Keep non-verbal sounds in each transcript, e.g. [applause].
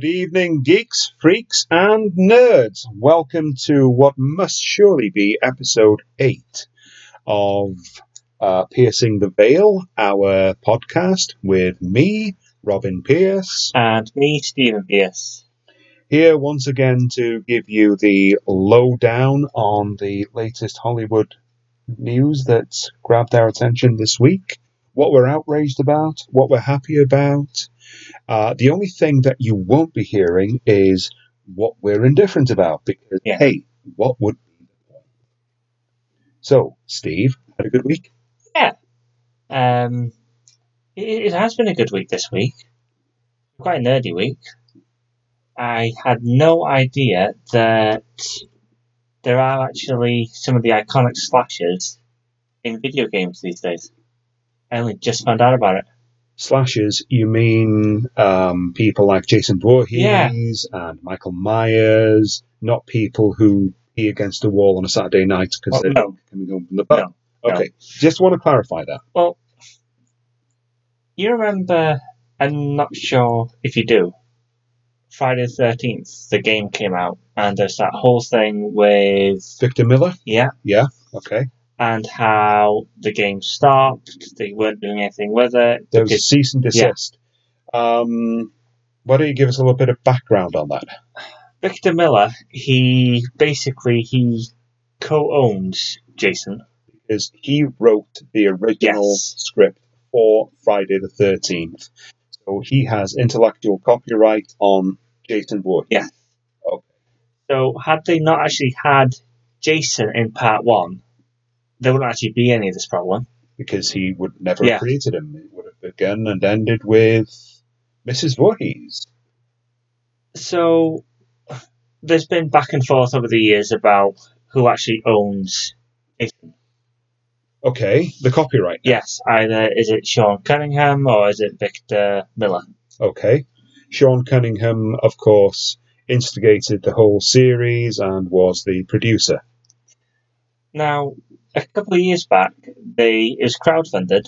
Good evening, geeks, freaks, and nerds. Welcome to what must surely be episode 8 of uh, Piercing the Veil, our podcast with me, Robin Pierce, and me, Stephen Pierce. Here once again to give you the lowdown on the latest Hollywood news that's grabbed our attention this week, what we're outraged about, what we're happy about. Uh, the only thing that you won't be hearing is what we're indifferent about, because Yeah. hey, what would be the point? So, Steve, had a good week? Yeah. Um, it, it has been a good week this week. Quite a nerdy week. I had no idea that there are actually some of the iconic slashers in video games these days. I only just found out about it. Slashers, you mean um, people like Jason Voorhees and Michael Myers, not people who pee against a wall on a Saturday night because Oh, they're no. coming home from the pub? No, no. Okay, just want to clarify that. Well, you remember, I'm not sure if you do, Friday the 13th, the game came out, and there's that whole thing with, Victor Miller? Yeah. Yeah, Okay. And how the game stopped, they weren't doing anything with it. There was a because- cease and desist. Um, why don't you give us a little bit of background on that? Victor Miller, he basically, he co-owns Jason. Because he wrote the original Yes. script for Friday the 13th. So he has intellectual copyright on Jason Voorhees. Yeah. Okay. So had they not actually had Jason in part one, there wouldn't actually be any of this problem. because he would never Yeah. have created him. It would have begun and ended with Mrs. Voorhees. So there's been back and forth over the years about who actually owns it. Okay, the copyright. Yes, either is it Sean Cunningham or is it Victor Miller? Okay. Sean Cunningham, of course, instigated the whole series and was the producer. Now, a couple of years back, they it was crowdfunded.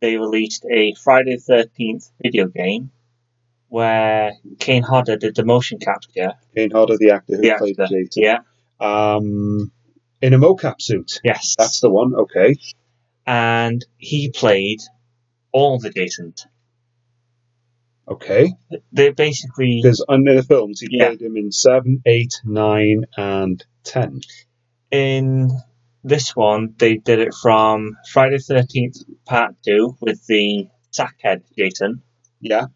They released a Friday the Thirteenth video game where Kane Hodder did the motion capture. Kane Hodder, the actor who The played actor, Jason. Yeah. Um, in a mocap suit. Yes. That's the one. Okay. and he played all the Jasons. Okay. They're basically Because in the films, he Yeah. played him in 7, 8, 9, and 10. in this one they did it from Friday Thirteenth Part Two with the Sackhead Jason. Yeah.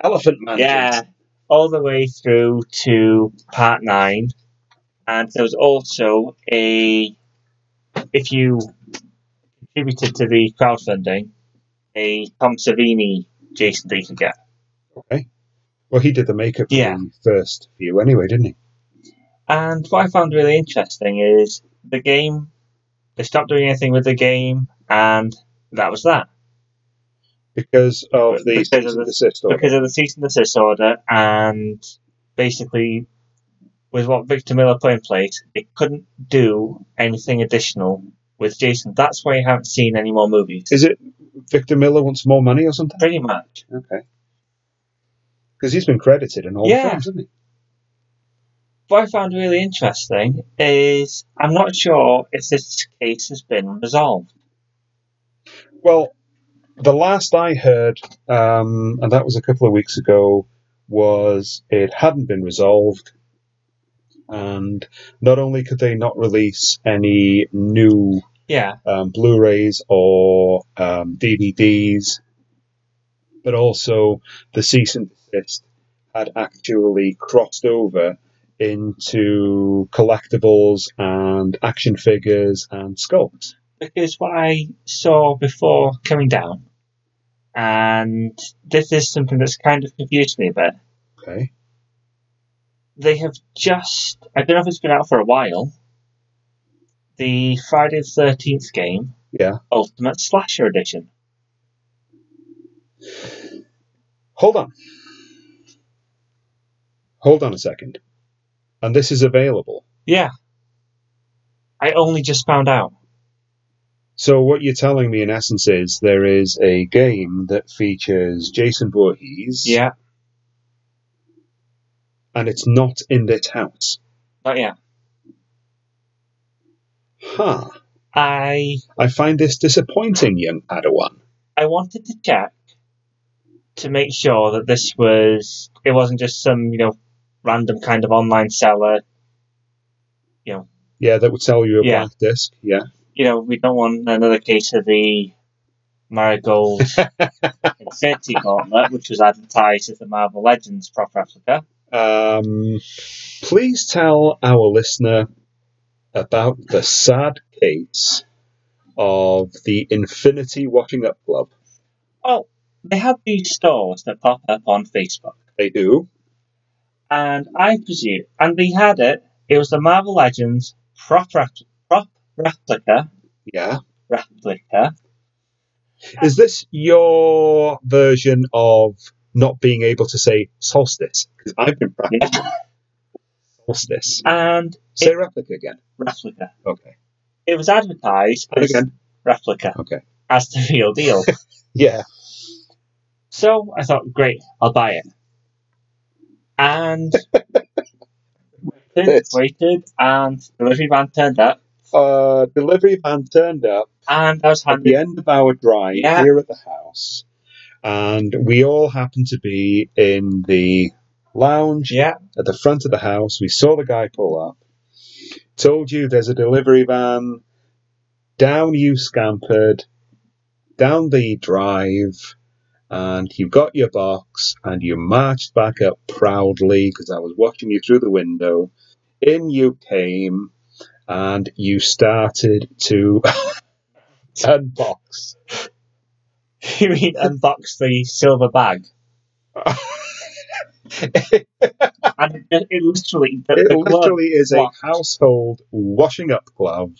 Elephant Man. Yeah, all the way through to Part Nine, and there was also a if you contributed to the crowdfunding, a Tom Savini Jason that you could get. Okay. Well, he did the makeup Yeah. for the first few anyway, didn't he? And what I found really interesting is the game. They stopped doing anything with the game, and that was that. Because of the Because cease of and the- desist order. because of the cease and desist order, and basically, with what Victor Miller put in place, they couldn't do anything additional with Jason. That's why you haven't seen any more movies. Is it Victor Miller wants more money or something? Pretty much. Okay. Because he's been credited in all Yeah. the films, hasn't he? What I found really interesting is I'm not sure if this case has been resolved. Well, the last I heard, um, and that was a couple of weeks ago, was it hadn't been resolved. And not only could they not release any new Yeah, um, Blu-rays or um, DVDs, but also the cease and desist had actually crossed over into collectibles and action figures and sculpts. because what I saw before coming down, and this is something that's kind of confused me a bit. Okay. they have just I don't know if it's been out for a while. The Friday the Thirteenth game, Yeah. Ultimate Slasher Edition. Hold on. Hold on a second. And this is available. Yeah, I only just found out. So what you're telling me in essence is there is a game that features Jason Voorhees Yeah, and it's not in this house. Not yet. Huh. I I find this disappointing, young Padawan. I wanted to check to make sure that this was it wasn't just some you know random kind of online seller. You know. Yeah, that would sell you a Yeah. black disc. Yeah. You know, we don't want another case of the Marigold [laughs] Infinity Gauntlet, which was advertised as the Marvel Legends prop replica. Um, please tell our listener about the sad case of the Infinity Washing Up Club. Oh, they have these stores that pop up on Facebook, They do. And I presume, and they had it. It was the Marvel Legends prop prop replica Yeah. replica. Is this your version of not being able to say solstice? Because I've been practicing solstice. And Say replica again. replica. Okay. It was advertised And as again. replica Okay. as the real deal. [laughs] Yeah. so I thought, great, I'll buy it. And [laughs] waited, waited, and delivery van turned up, Uh, delivery van turned up and I was at handed the end of our drive Yeah. here at the house, and we all happened to be in the lounge yeah, at the front of the house. We saw the guy pull up, told you there's a delivery van. Down you scampered, down the drive, and you got your box and you marched back up proudly because I was watching you through the window. In you came, and you started to [laughs] unbox. [laughs] you mean unbox the silver bag, [laughs] and it, it literally the, It the literally is a household washing up glove,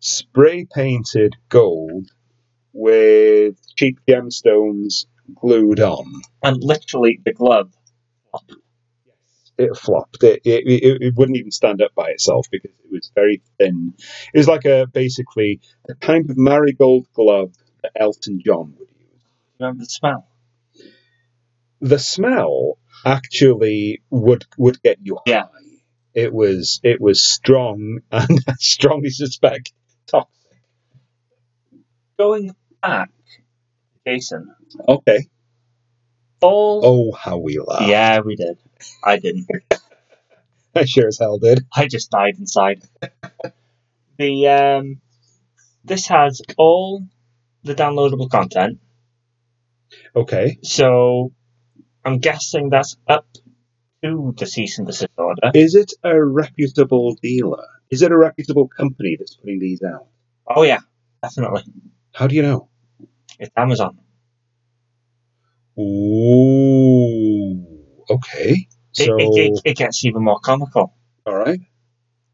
spray painted gold with cheap gemstones glued on. and literally the glove. It flopped. It, it, it, it wouldn't even stand up by itself because it was very thin. It was like a basically a kind of marigold glove that Elton John would use. Remember the smell? The smell actually would would get you high. Yeah. It was it was strong and [laughs] I strongly suspect toxic. Going back, Jason, Okay. all Oh, how we laughed. yeah, we did. I didn't. [laughs] I sure as hell did. I just died inside. the um, this has all the downloadable content, Okay. so I'm guessing that's up to the cease and desist order. Is it a reputable dealer? Is it a reputable company that's putting these out? Oh yeah, definitely. How do you know? It's Amazon. Ooh. Okay. It, So, it, it, it gets even more comical. all right.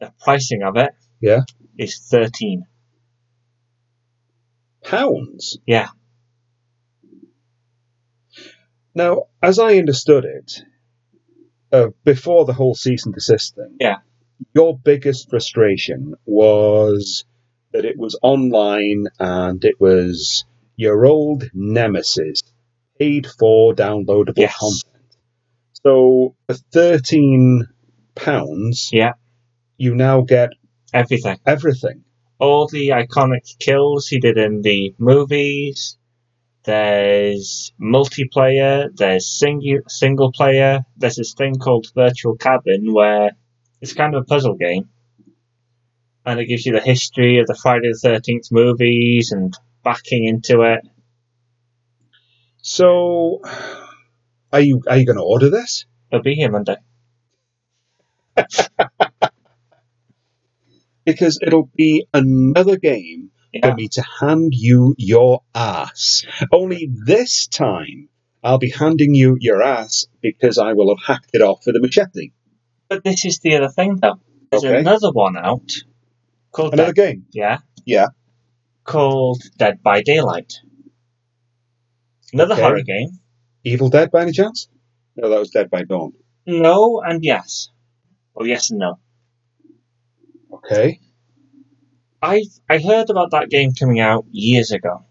The pricing of it Yeah. is thirteen. Pounds. Yeah. Now, as I understood it, uh, before the whole cease and desist thing, Yeah. your biggest frustration was that it was online and it was your old nemesis, paid for downloadable Yes. content. So for thirteen pounds, Yeah. you now get Everything. everything. all the iconic kills he did in the movies. There's multiplayer, there's single single player, there's this thing called Virtual Cabin where it's kind of a puzzle game. And it gives you the history of the Friday the thirteenth movies and backing into it. So, are you are you going to order this? It'll be here Monday. [laughs] Because it'll be another game Yeah. for me to hand you your ass. Only this time, I'll be handing you your ass because I will have hacked it off with a machete. But this is the other thing though. There's Okay. another one out called Another Dead, game. yeah. Yeah. Called Dead by Daylight. Another Okay. horror game. Evil Dead by any chance? No, that was Dead by Dawn. No and yes. Or yes and no. Okay. I I heard about that game coming out years ago,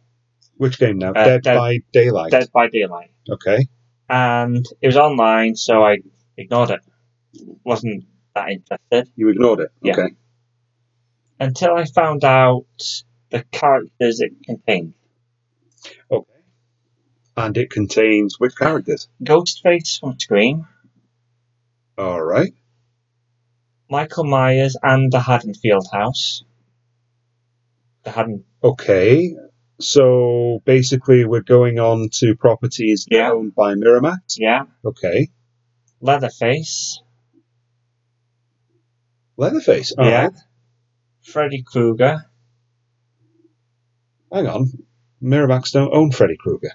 Which game now? Uh, Dead, Dead- by Daylight. Dead by Daylight, Okay. and it was online, so I ignored it. wasn't that interested You ignored it. Yeah. Okay. until I found out the characters it contains. Okay. And it contains which characters? Ghostface from Scream, All right. Michael Myers, and the Haddonfield House. The Haddon, Okay. So basically, we're going on to properties Yeah. owned by Miramax. yeah, Okay. Leatherface, Leatherface. All yeah, right. Freddy Krueger, Hang on. Miramax don't own Freddy Krueger.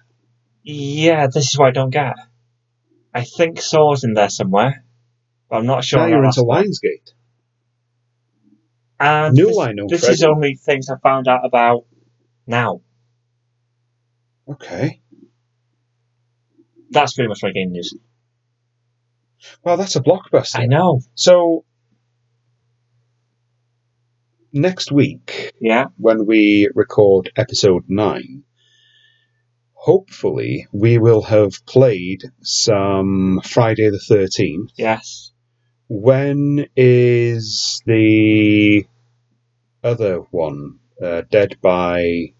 Yeah, this is what I don't get. I think Saw's in there somewhere, but I'm not sure. now you're into. Lionsgate. And New this, Line, no this Freddy. is only things I found out about now. Okay. That's pretty much my game news. Well, that's a blockbuster. I know. So next week, Yeah, when we record episode nine, hopefully we will have played some Friday the Thirteenth. yes. When is the other one? Uh, Dead by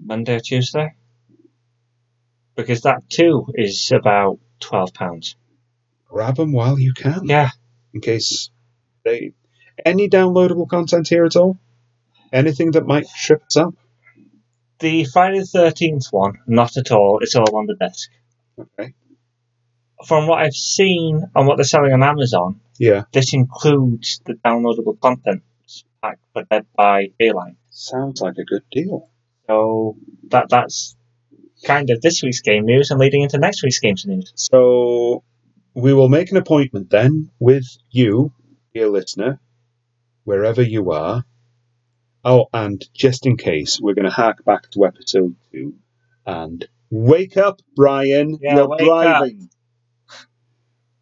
Monday or Tuesday. Because that too is about twelve pounds. Grab them while you can. Yeah, In case they any downloadable content here at all. Anything that might trip us up. the Friday the Thirteenth one, not at all. It's all on the desk. Okay. From what I've seen and what they're selling on Amazon, Yeah. this includes the downloadable content pack for Dead by Daylight. Sounds like a good deal. So that that's kind of this week's game news and leading into next week's games news. So we will make an appointment then with you, dear listener, wherever you are. Oh, and just in case, we're going to hark back to episode two and wake up, Brian. Yeah, you're wake driving.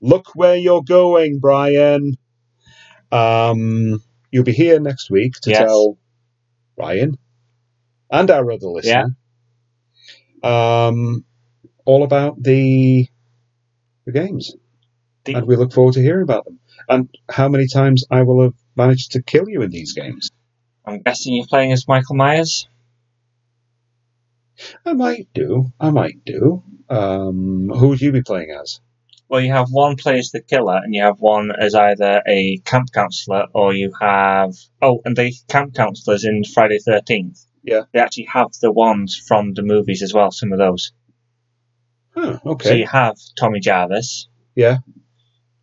Look where you're going, Brian. Um, you'll be here next week to Yes. tell Brian and our other listener um, all about the the games The- and we look forward to hearing about them. And how many times I will have managed to kill you in these games. I'm guessing you're playing as Michael Myers. I might do. I might do. Um, who would you be playing as? Well, you have one play as the killer, and you have one as either a camp counselor, or you have oh, and the camp counselors in Friday Thirteenth. Yeah. they actually have the ones from the movies as well. Some of those. Huh, okay. So you have Tommy Jarvis. Yeah.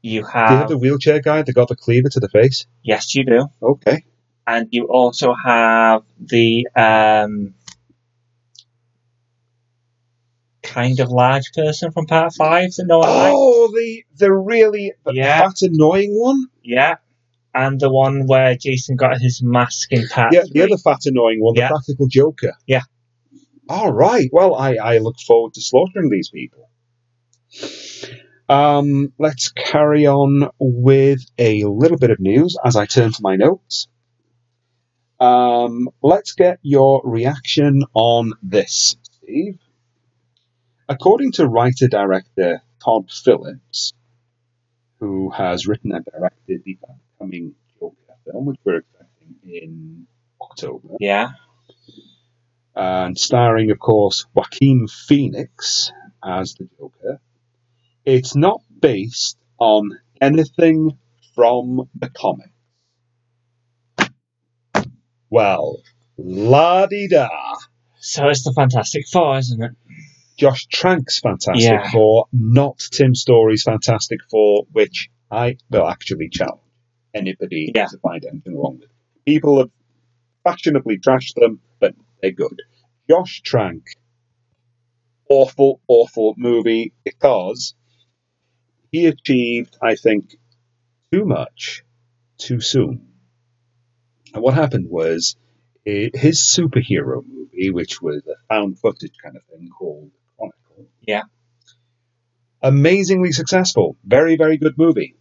You do you have, have the wheelchair guy that got the cleaver to the face? yes, you do, Okay. and you also have the um, kind of large person from Part Five that no one likes. Oh, the the really the Yeah. fat annoying one. Yeah, and the one where Jason got his mask in Part Yeah, the other fat annoying one, the Yeah. practical Joker. Yeah. All right. Well, I I look forward to slaughtering these people. Um, let's carry on with a little bit of news as I turn to my notes. Um, let's get your reaction on this, Steve. According to writer director Todd Phillips, who has written and directed the upcoming Joker film, which we're expecting in October, Yeah, and starring, of course, Joaquin Phoenix as the Joker. It's not based on anything from the comic. Well, la di da. so it's the Fantastic Four, isn't it? Josh Trank's Fantastic Yeah. Four, not Tim Story's Fantastic Four, which I will actually challenge anybody Yeah. to find anything wrong with. People have fashionably trashed them, but they're good. Josh Trank, awful, awful movie because he achieved, I think, too much too soon. And what happened was eh, his superhero movie, which was a found footage kind of thing called Chronicle. Yeah. Amazingly successful. Very, very good movie.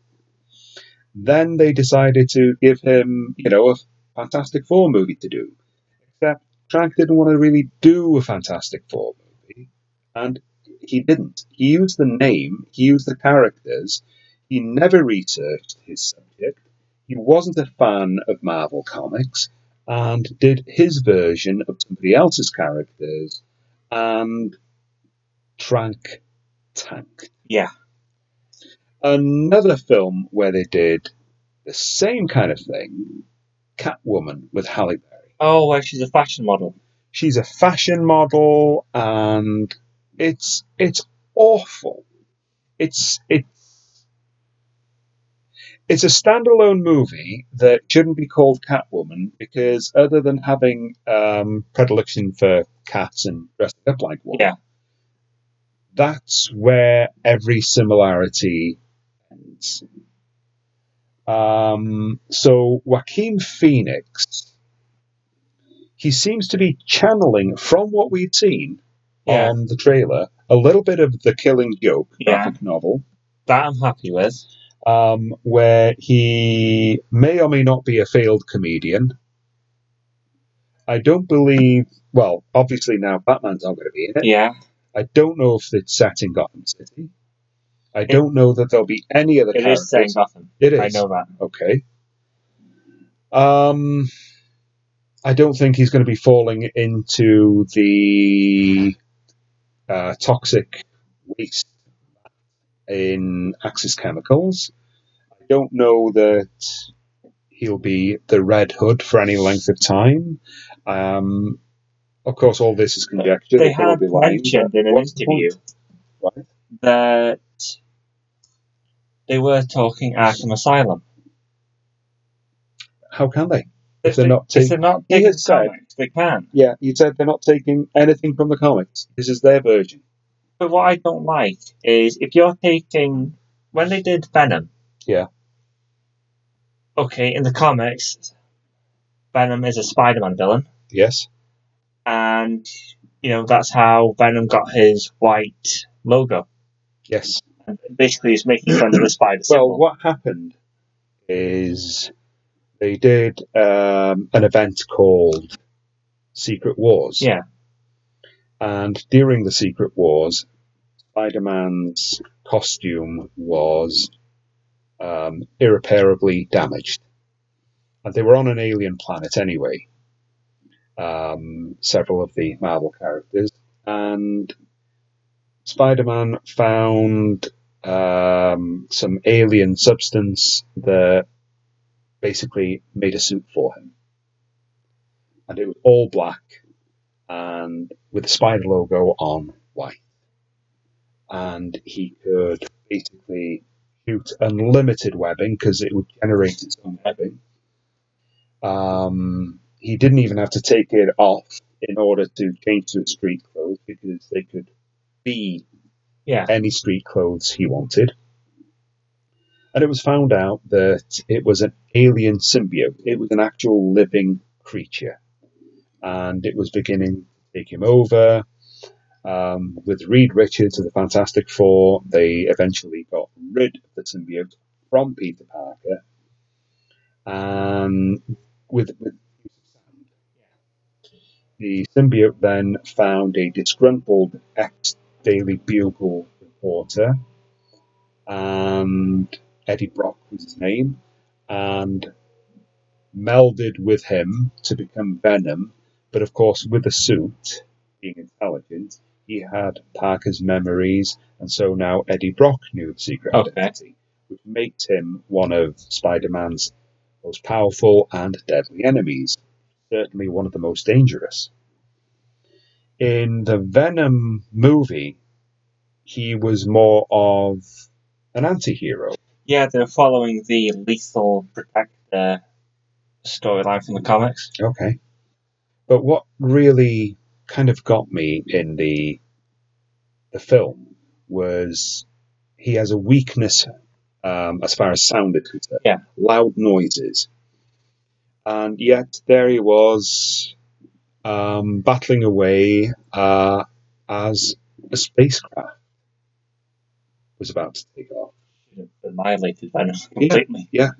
Then they decided to give him, you know, a Fantastic Four movie to do. Except Trank didn't want to really do a Fantastic Four movie. And he didn't. He used the name, he used the characters, He never researched his subject. He wasn't a fan of Marvel Comics and did his version of somebody else's characters and drank tank. Yeah. Another film where they did the same kind of thing, Catwoman with Halle Berry. Oh, well, she's a fashion model. She's a fashion model, and it's it's awful. It's it's it's a standalone movie that shouldn't be called Catwoman because other than having um, predilection for cats and dressing up like one, Yeah. that's where every similarity ends. Um, so Joaquin Phoenix, he seems to be channeling from what we've seen Yeah. on the trailer a little bit of the Killing Joke Yeah. graphic novel, That I'm happy with. um, where he may or may not be a failed comedian. I don't believe. Well, obviously now Batman's not going to be in it. Yeah. I don't know if it's set in Gotham City. I don't know that there'll be any other It characters. is saying Gotham. It is. I know that. Okay. Um, I don't think he's going to be falling into the uh, toxic waste in Axis Chemicals. I don't know that he'll be the Red Hood for any length of time. Um, of course, all this is conjecture. They had mentioned in an interview point? That they were talking Arkham Asylum. How can they? If they're they- not if taking- they're not He taking has said- comics, they can. Yeah, you said they're not taking anything from the comics. This is their version. But what I don't like is if you're taking when they did Venom. Yeah. Okay, in the comics, Venom is a Spider-Man villain, Yes. and you know that's how Venom got his white logo. Yes. And basically, it's making fun of the spider Well, symbol. what happened is they did um, an event called Secret Wars. Yeah. And during the Secret Wars, Spider Man's costume was um, irreparably damaged. And they were on an alien planet anyway, um, several of the Marvel characters. And Spider Man found um, some alien substance that basically made a suit for him. And it was all black and with the spider logo on white. And he could basically shoot unlimited webbing because it would generate its own webbing. Um, he didn't even have to take it off in order to change to street clothes because they could be yeah, any street clothes he wanted. And it was found out that it was an alien symbiote. It was an actual living creature. And it was beginning to take him over. Um, with Reed Richards of the Fantastic Four, they eventually got rid of the symbiote from Peter Parker. And with, with the symbiote then found a disgruntled ex Daily Bugle reporter, and Eddie Brock was his name, and melded with him to become Venom. But of course, with the suit being intelligent, he had Parker's memories, and so now Eddie Brock knew the secret Okay. identity, which makes him one of Spider-Man's most powerful and deadly enemies. Certainly one of the most dangerous. In the Venom movie, he was more of an anti-hero. Yeah. They're following the Lethal Protector storyline from the comics. Okay. But what really kind of got me in the the film was he has a weakness um, as far as sound is concerned. Yeah. Loud noises. And yet there he was um, battling away uh, as a spacecraft was about to take off. Annihilated Venom completely. Yeah,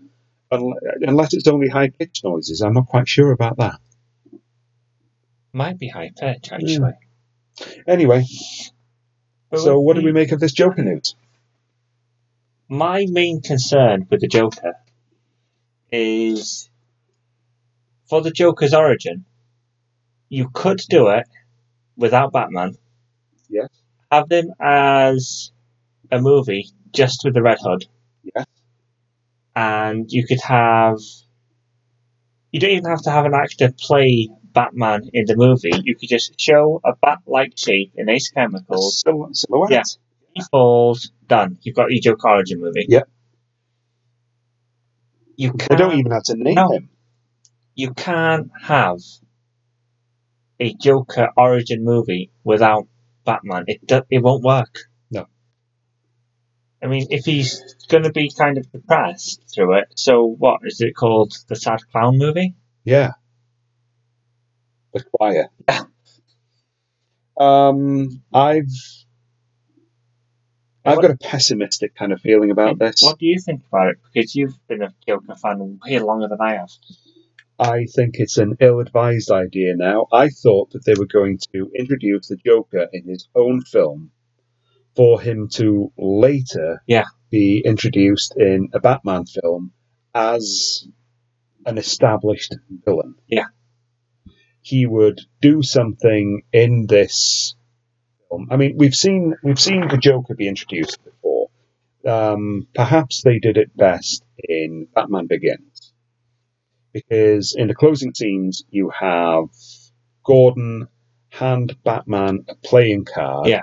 Unless it's only high pitched noises, I'm not quite sure about that. Might be high pitch actually. Hmm. Anyway, But so what do we make of this Joker news? My main concern with the Joker is for the Joker's origin, you could do it without Batman. Yes. Have them as a movie just with the Red Hood. Yes. And you could have. You don't even have to have an actor play Batman in the movie. You could just show a bat like shape in Ace Chemicals. Sil- silhouette. Yeah. He falls, done. You've got your Joker origin movie. Yeah. You can't, don't even have to name No. him. you can't have a Joker origin movie without Batman. It do, it won't work. I mean, if he's going to be kind of depressed through it, so what is it called? The Sad Clown movie? Yeah. The choir. Yeah. Um, I've I've got a pessimistic kind of feeling about this. What do you think about it? Because you've been a Joker fan way longer than I have. I think it's an ill-advised idea now. I thought that they were going to introduce the Joker in his own film for him to later Yeah. be introduced in a Batman film as an established villain. Yeah. He would do something in this film. I mean, we've seen we've seen the Joker be introduced before. Um, perhaps they did it best in Batman Begins because in the closing scenes you have Gordon hand Batman a playing card. Yeah.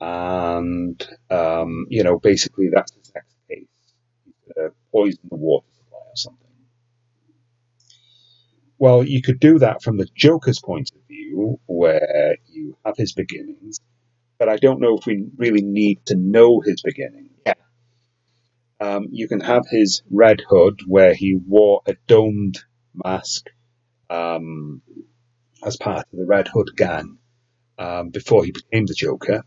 And um, you know, basically that's his next case. He's gonna poison the water supply or something. Well, you could do that from the Joker's point of view, where you have his beginnings, but I don't know if we really need to know his beginnings. Yeah. Um, you can have his red hood, where he wore a domed mask um, as part of the Red Hood gang um, before he became the Joker,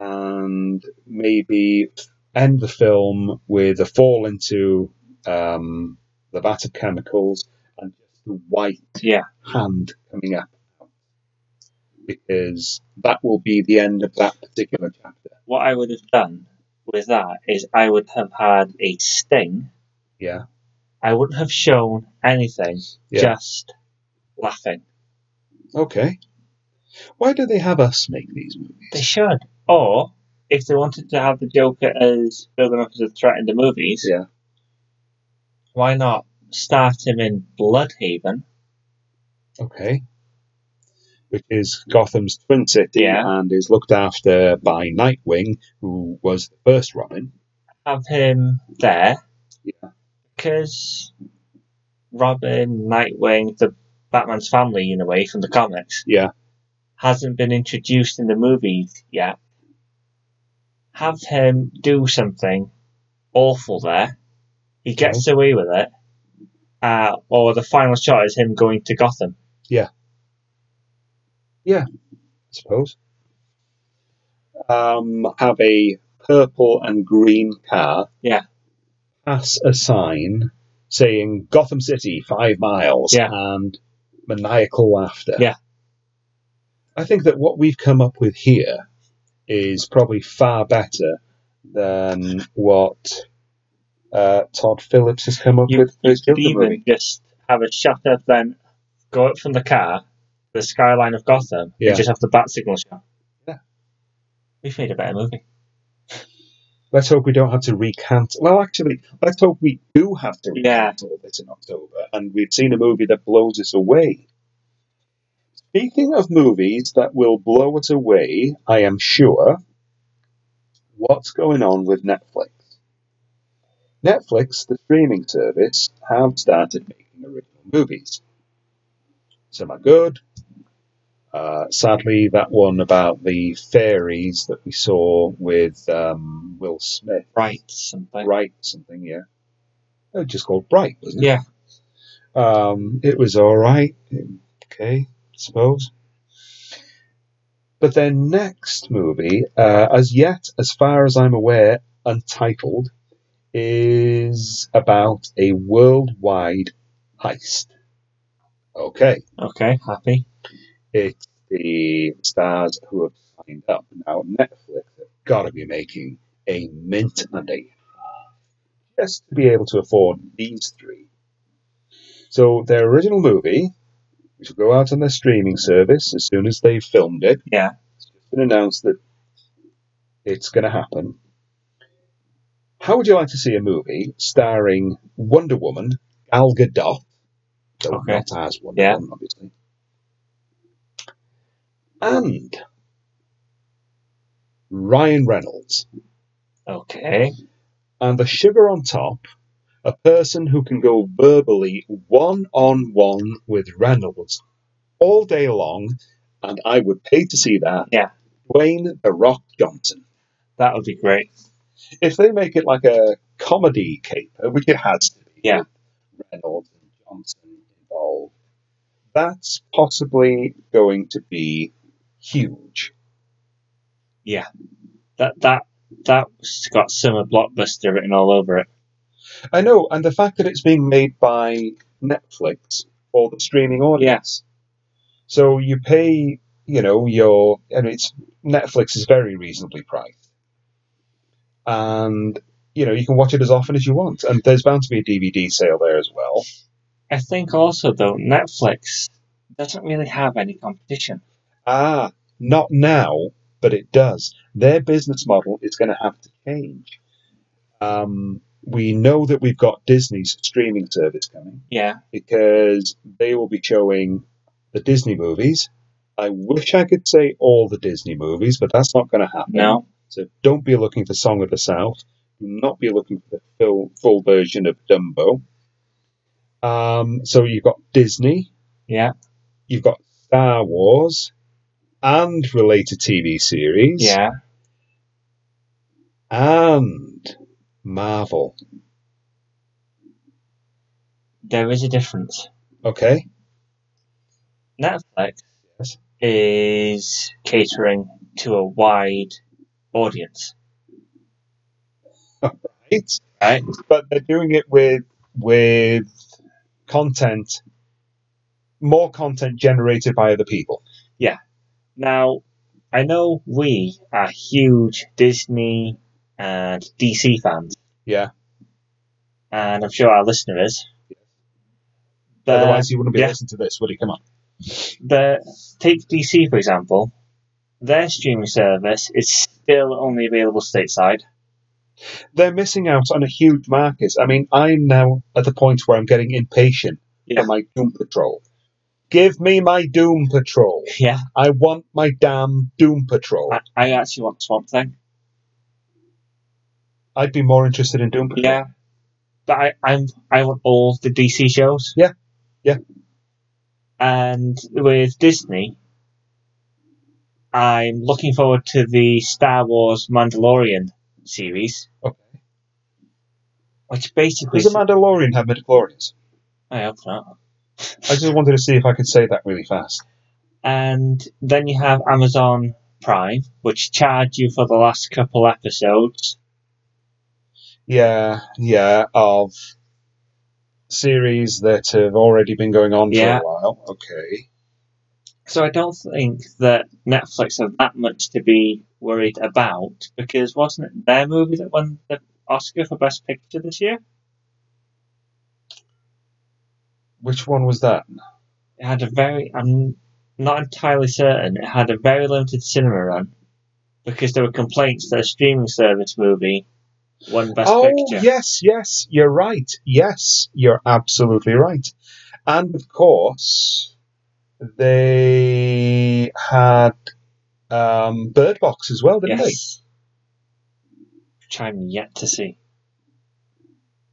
and maybe end the film with a fall into um, the vat of chemicals and just the white Yeah. hand coming up. Because that will be the end of that particular chapter. What I would have done with that is I would have had a sting. Yeah. I wouldn't have shown anything, Yeah. just laughing. Okay. Why do they have us make these movies? They should. Or, if they wanted to have the Joker as building up as a threat in the movies, Yeah. why not start him in Blüdhaven? Okay. Which is Gotham's twin city Yeah. and is looked after by Nightwing, who was the first Robin. Have him there. Yeah. Because Robin, Nightwing, the Batman's family, in a way, from the comics, Yeah. hasn't been introduced in the movies yet. Have him do something awful there. He gets away with it. Uh, or the final shot is him going to Gotham. Yeah. Yeah, I suppose. Um, have a purple and green car. Yeah. Pass a sign saying Gotham City, five miles, Yeah. and maniacal laughter. Yeah. I think that what we've come up with here is probably far better than what uh, Todd Phillips has come up You, with you could even just have a shot of them go up from the car, the skyline of Gotham, Yeah. and just have the bat signal shot. Yeah. We've made a better movie. Let's hope we don't have to recant. Well, actually, let's hope we do have to Yeah. recant all this in October, and we've seen a movie that blows us away. Speaking of movies that will blow us away, I am sure. What's going on with Netflix? Netflix, the streaming service, have started making original movies. Some are good. Uh, sadly, that one about the fairies that we saw with um, Will Smith, Right, something. Bright something, yeah. It was just called Bright, wasn't it? Yeah. Um, it was all right. Okay, suppose. But their next movie, uh, as yet, as far as I'm aware, untitled, is about a worldwide heist. Okay, Okay, happy. it's the stars who have signed up. Now, Netflix have got to be making a mint and a half just to be able to afford these three. So their original movie, which will go out on their streaming service as soon as they've filmed it, Yeah. It's been announced that it's going to happen. How would you like to see a movie starring Wonder Woman, Gal Gadot, though Okay. not as Wonder Yeah. Woman, obviously, and Ryan Reynolds, Okay. and the sugar on top, a person who can go verbally one on one with Reynolds all day long, and I would pay to see that. Yeah. Dwayne the Rock Johnson. That would be great. If they make it like a comedy caper, which it has to be, Yeah. Reynolds and Johnson involved, that's possibly going to be huge. Yeah. That that that's got summer blockbuster written all over it. I know, and the fact that it's being made by Netflix for the streaming audience. Yes. So you pay, you know, your and it's Netflix is very reasonably priced, and you know you can watch it as often as you want, and there's bound to be a DVD sale there as well. I think also though Netflix doesn't really have any competition. Ah, not now, but it does. Their business model is going to have to change. Um, we know that we've got Disney's streaming service coming. Yeah. because they will be showing the Disney movies. I wish I could say all the Disney movies, but that's not going to happen. No. So don't be looking for Song of the South. Do not be looking for the full, full version of Dumbo. Um, so you've got Disney, Yeah. you've got Star Wars, and related TV series, Yeah. and Marvel. There is a difference. Okay, Netflix Yes. is catering to a wide audience. [laughs] right. Right? but they're doing it with with content more content generated by other people Yeah. Now, I know we are huge Disney and DC fans, yeah and I'm sure our listener is. But, otherwise you wouldn't be yeah. listening to this would you come on but take DC for example. Their streaming service is still only available stateside. they're missing out on a huge market i mean i'm now at the point where i'm getting impatient Yeah. for my doom patrol give me my doom patrol Yeah, i want my damn doom patrol I, I actually want Swamp Thing. I'd be more interested in doom patrol Yeah, but I, I'm I want all the DC shows. Yeah. Yeah. And with Disney, I'm looking forward to the Star Wars Mandalorian series, okay which basically. does the mandalorian have midichlorians I hope not. i just wanted to see if i could say that really fast And then you have Amazon Prime, which charge you for the last couple episodes. Yeah, yeah, of series that have already been going on Yeah. for a while. Okay. So I don't think that Netflix have that much to be worried about because wasn't it their movie that won the Oscar for Best Picture this year? Which one was that? It had a very, I'm not entirely certain, it had a very limited cinema run because there were complaints that a streaming service movie won Best oh, Picture. yes, yes, you're right. Yes, you're absolutely right. And of course, they had um, Bird Box as well, didn't Yes. Which I'm yet to see.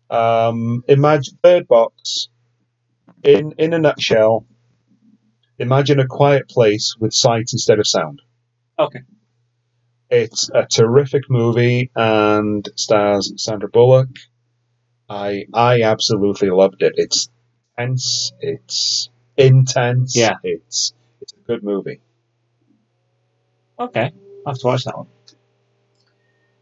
Um, imagine Bird Box. In in a nutshell, imagine a quiet place with sight instead of sound. Okay. It's a terrific movie and stars Sandra Bullock. I I absolutely loved it. It's tense. It's intense. Yeah. It's it's a good movie. Okay. I'll have to watch that one.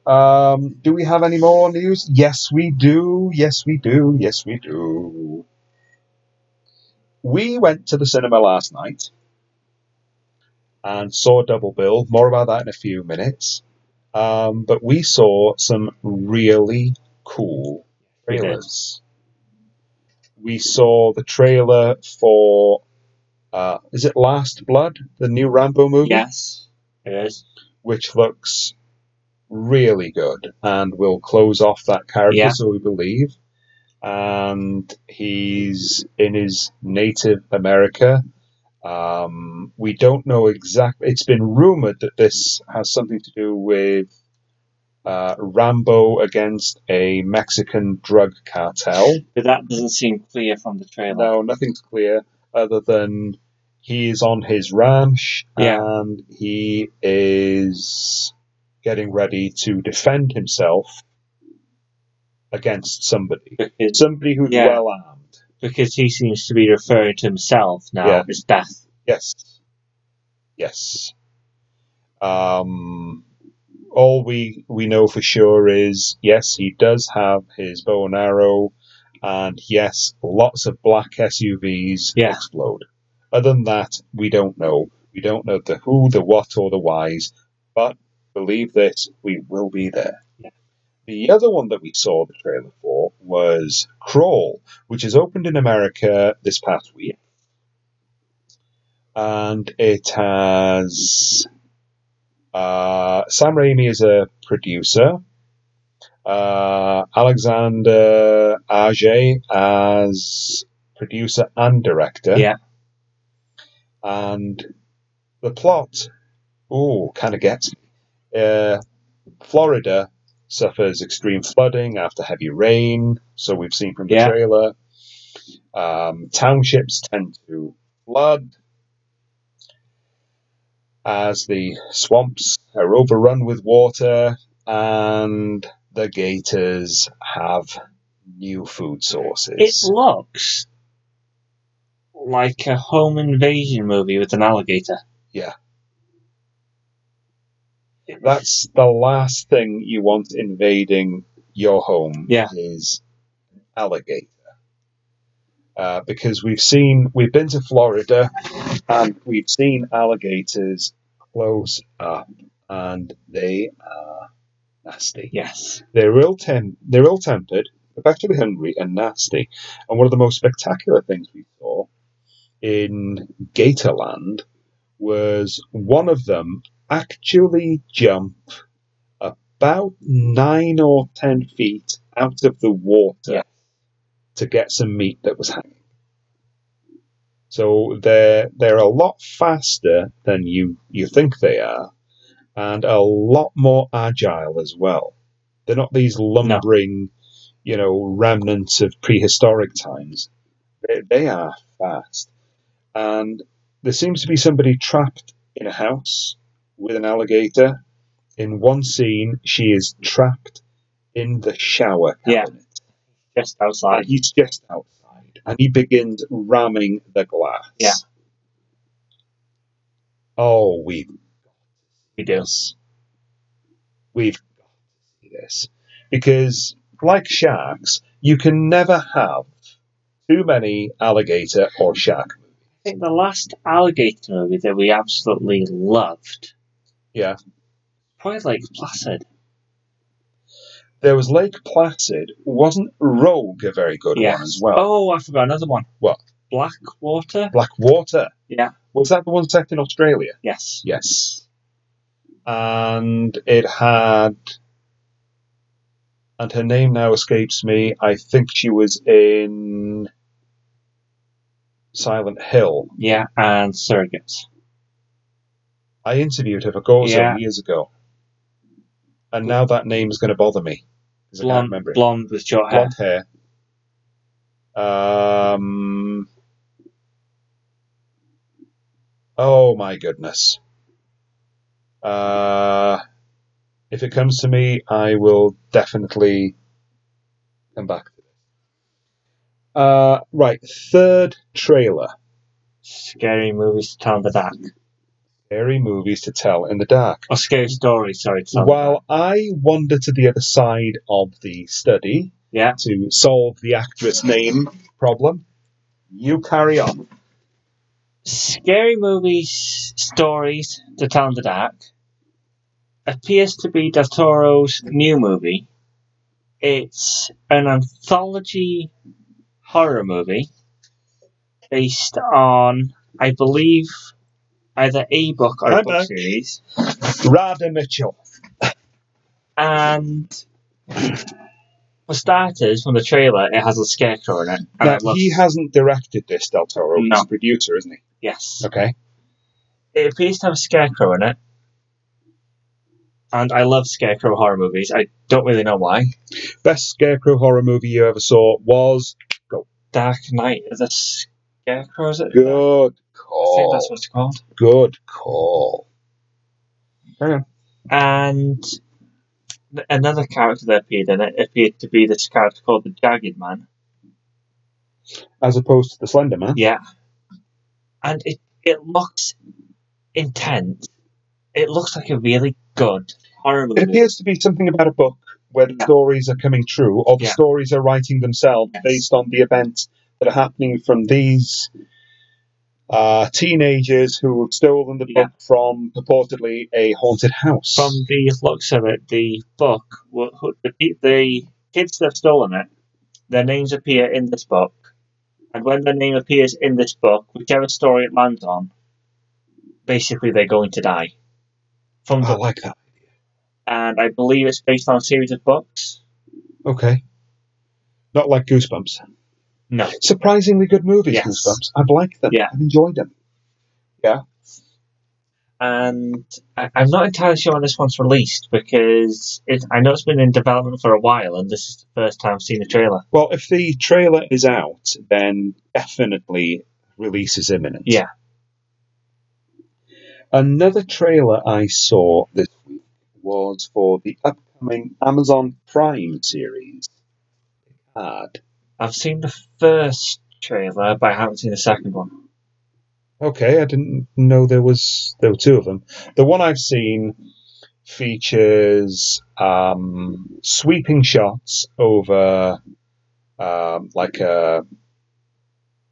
Um, do we have any more news? Yes, we do. Yes, we do. Yes, we do. We went to the cinema last night and saw Double Bill. More about that in a few minutes. Um, but we saw some really cool trailers. We saw the trailer for uh, is it Last Blood, the new Rambo movie, Yes, it is. which looks really good and will close off that character, Yeah. so we believe. And he's in his native America. Um, we don't know exactly. It's been rumored that this has something to do with uh, Rambo against a Mexican drug cartel. But that doesn't seem clear from the trailer. No, nothing's clear other than he is on his ranch Yeah. and he is getting ready to defend himself against somebody. Somebody who's Yeah. well armed. Because he seems to be referring to himself now Yeah. as death. Yes. Yes. Um, all we we know for sure is yes, he does have his bow and arrow, and yes, lots of black SUVs Yeah. explode. Other than that, we don't know. We don't know the who, the what, or the whys. But believe this, we will be there. Yeah. The other one that we saw the trailer was Crawl, which has opened in America this past week. And it has uh, Sam Raimi as a producer, uh, Alexandre Aja as producer and director. Yeah. And the plot, oh, kind of gets me. Uh, Florida suffers extreme flooding after heavy rain, so we've seen from the Yeah. trailer. Um, townships tend to flood as the swamps are overrun with water and the gators have new food sources. It looks like a home invasion movie with an alligator. Yeah. That's the last thing you want invading your home Yeah. is alligator. Uh, because we've seen, we've been to Florida and we've seen alligators close up and they are nasty. Yes. They're ill tem- they're ill tempered, effectively hungry and nasty. And one of the most spectacular things we saw in Gatorland was one of them actually jump about nine or ten feet out of the water Yeah. to get some meat that was hanging. So they're they're a lot faster than you, you think they are, and a lot more agile as well. They're not these lumbering, you know, remnants of prehistoric times. They, they are fast. And there seems to be somebody trapped in a house with an alligator. In one scene, she is trapped in the shower cabinet. Yeah. Just outside. he's just outside. And he begins ramming the glass. Yeah. Oh, we've We do. We've got to see this. Because, like sharks, you can never have too many alligator or shark movies. I think the last alligator movie that we absolutely loved, Yeah. probably Lake Placid. There was Lake Placid. Wasn't Rogue a very good Yes. one as well? Oh, I forgot another one. What? Blackwater? Blackwater. Yeah. Was that the one set in Australia? Yes. Yes. And it had. And her name now escapes me. I think she was in Silent Hill. Yeah, and Surrogates. I interviewed her for Gozo Yeah. years ago. And now that name is going to bother me. Blonde, blonde with short hair. Blonde hair. Um. Oh my goodness. Uh, if it comes to me, I will definitely come back to this. Uh, right, third trailer. Scary movies to tell the dark. Scary movies to tell in the dark. Or scary stories, sorry. To tell in the dark. While I wander to the other side of the study Yeah. to solve the actress name problem, you carry on. Scary movies, stories to tell in the dark. appears to be Del Toro's new movie. It's an anthology horror movie based on, I believe, either a book or a I'm book back. series. Radha Mitchell. And for starters, from the trailer, it has a scarecrow in it. And Now, I love, he hasn't directed this, Del Toro. He's No. a producer, isn't he? yes. Okay. It appears to have a scarecrow in it. And I love scarecrow horror movies. I don't really know why. Best scarecrow horror movie you ever saw was Dark Knight is a scarecrow, is it? Good I think that's what it's called. Good call. Hang on. And another character that appeared in it appeared to be this character called the Jagged Man. As opposed to the Slender Man. Yeah. And it, it looks intense. It looks like a really good horror movie. It appears to be something about a book where the Yeah. stories are coming true, or the Yeah. stories are writing themselves Yes. based on the events that are happening from these uh, teenagers who have stolen the Yeah. book from purportedly a haunted house. From the looks of it, the book, the, the kids that have stolen it, their names appear in this book. And when their name appears in this book, whichever story it lands on, basically they're going to die. From I the, like that. and I believe it's based on a series of books. Okay. Not like Goosebumps. No. Surprisingly good movies, Yes. Goosebumps. I've liked them. Yeah. I've enjoyed them. Yeah. And I, I'm not entirely sure when this one's released because it, I know it's been in development for a while, and this is the first time I've seen a trailer. Well, if the trailer is out, then definitely release is imminent. Yeah. Another trailer I saw this week was for the upcoming Amazon Prime series, Picard. I've seen the first trailer, but I haven't seen the second one. Okay, I didn't know there was there were two of them. The one I've seen features um, sweeping shots over um, like a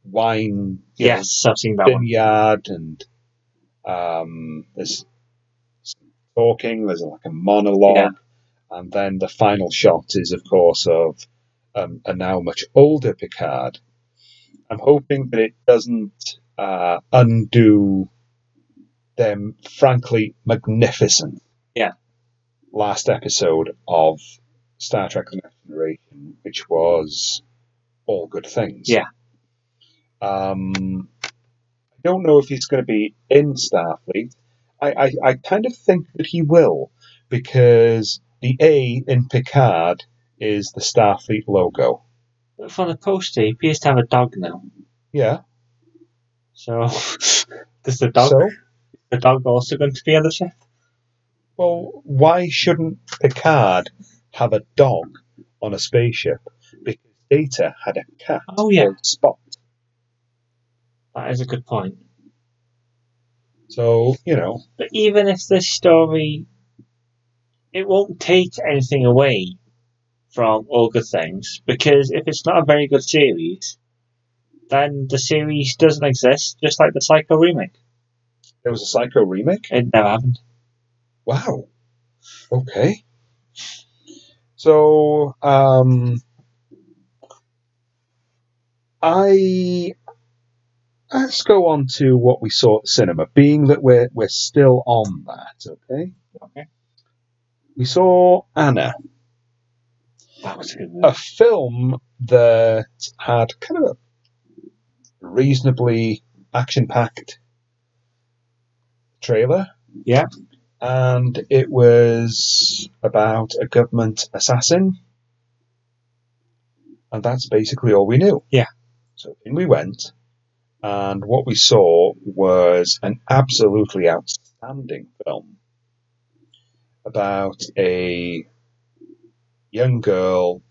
wine you know, Yes, I've seen that one. vineyard and um, there's talking. There's like a monologue, Yeah. and then the final shot is, of course, of um, a now much older Picard. I'm hoping that it doesn't uh, undo them, frankly, magnificent. Yeah. Last episode of Star Trek: The Next Generation, which was all good things. Yeah. Um, I don't know if he's going to be in Starfleet. I, I, I kind of think that he will because the A in Picard is the Starfleet logo. But for the poster, he appears to have a dog now. Yeah. So, [laughs] does the dog, So, the dog also going to be on the ship? well, why shouldn't Picard have a dog on a spaceship? Because Data had a cat Oh, yeah. Spot. That is a good point. So, you know, But even if this story, it won't take anything away from All Good Things, because if it's not a very good series, then the series doesn't exist, just like the Psycho remake. there was a Psycho remake. It never happened. Wow. Okay. So, um, I let's go on to what we saw at the cinema. Being that we're we're still on that, okay? Okay. We saw Anna, That was a good a film that had kind of a reasonably action-packed trailer Yeah. and it was about a government assassin. And that's basically all we knew. Yeah. So in we went, and what we saw was an absolutely outstanding film about a young girl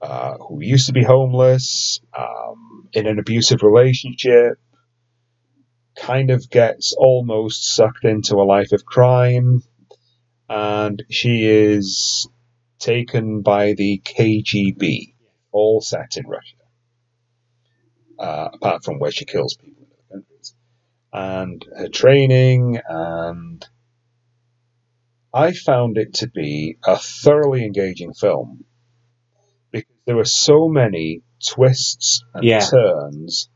uh, who used to be homeless, um, in an abusive relationship, kind of gets almost sucked into a life of crime, and she is taken by the KGB, all set in Russia, uh, apart from where she kills people in other countries. And her training, and I found it to be a thoroughly engaging film because there were so many twists and Yeah. turns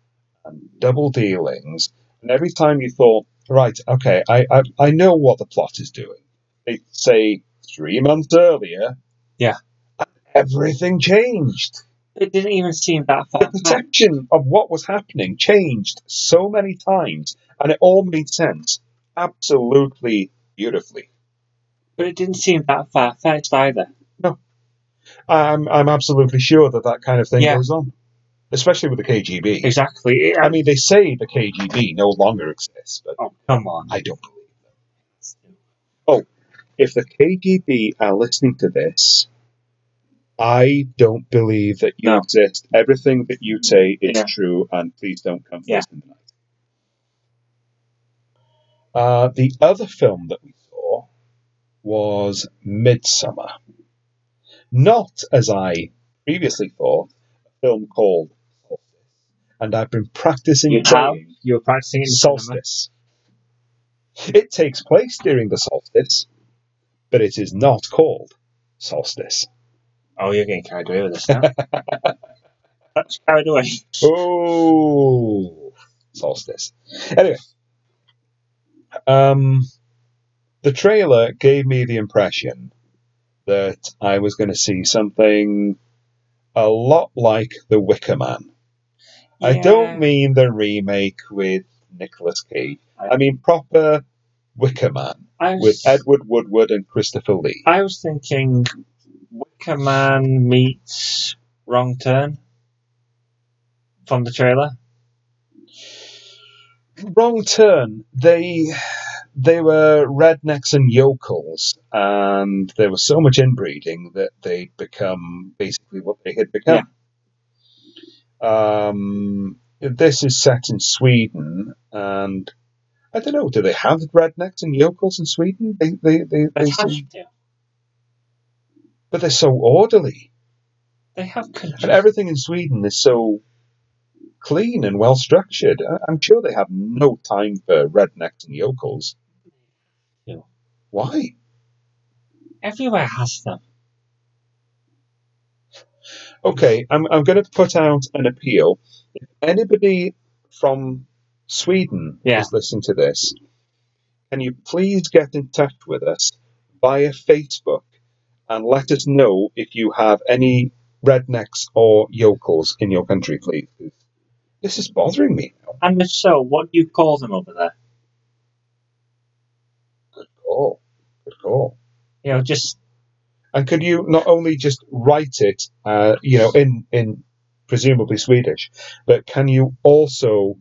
and double dealings, and every time you thought, right, okay, I, I I know what the plot is doing. They say three months earlier, Yeah. and everything changed. It didn't even seem that far. The perception of what was happening changed so many times, and it all made sense absolutely beautifully. But it didn't seem that far fetched either. No, I'm I'm absolutely sure that that kind of thing Yeah. goes on, especially with the KGB. Exactly. I mean, they say the KGB no longer exists, but oh, come on. I don't believe them. Oh, if the KGB are listening to this, I don't believe that you No. exist. Everything that you say is Yeah. true, and please don't come Yeah. first in the night. Uh, the other film that we was Midsommar. Not, as I previously thought, a film called Solstice. And I've been practicing You have? You were practicing in the cinema. solstice. It takes place during the solstice, but it is not called solstice. Oh, you're getting carried away with this now. [laughs] That's carried away. Oh, solstice. Anyway, um, the trailer gave me the impression that I was going to see something a lot like The Wicker Man. I don't mean the remake with Nicolas Cage. I mean proper Wicker Man I with Edward Woodward and Christopher Lee. I was thinking Wicker Man meets Wrong Turn from the trailer. Wrong turn. They they were rednecks and yokels, and there was so much inbreeding that they'd become basically what they had become. Um, this is set in Sweden, and I don't know. Do they have rednecks and yokels in Sweden? They they they, They have, seem, to. but they're so orderly, they have country. and everything in Sweden is so clean and well structured. I'm sure they have no time for rednecks and yokels. Why? Everywhere has them. Okay, I'm I'm going to put out an appeal. If anybody from Sweden Yeah. is listening to this, can you please get in touch with us via Facebook and let us know if you have any rednecks or yokels in your country, please? This is bothering me now. And if so, what do you call them over there? Good call. You know, just And could you not only just write it, uh, you know, in in presumably Swedish, but can you also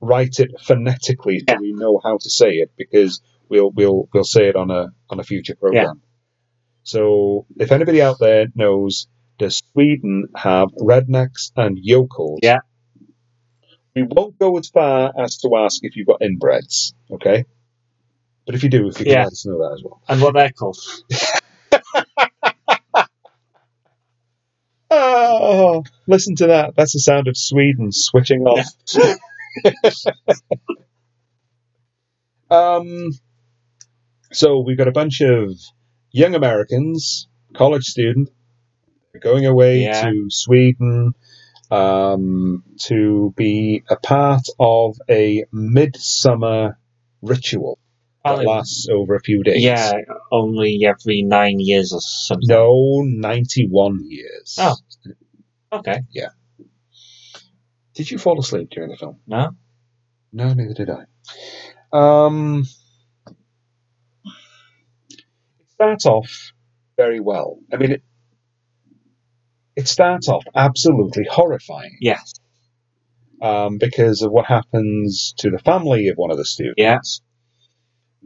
write it phonetically so Yeah. we know how to say it because we'll we'll we'll say it on a on a future program. So if anybody out there knows, does Sweden have rednecks and yokels? Yeah. We won't go as far as to ask if you've got inbreds, okay? But if you do, if you can Yeah. let us know that as well. and what they're called. [laughs] Oh, listen to that. That's the sound of Sweden switching off. [laughs] um, so we've got a bunch of young Americans, college student, going away Yeah. to Sweden um, to be a part of a midsummer ritual that lasts over a few days. yeah, only every nine years or something. No, 91 years. Oh. Okay. Yeah. Did you fall asleep during the film? No? No, neither did I. Um, it starts off very well. I mean, it, it starts off absolutely horrifying Yes. um, because of what happens to the family of one of the students. Yeah.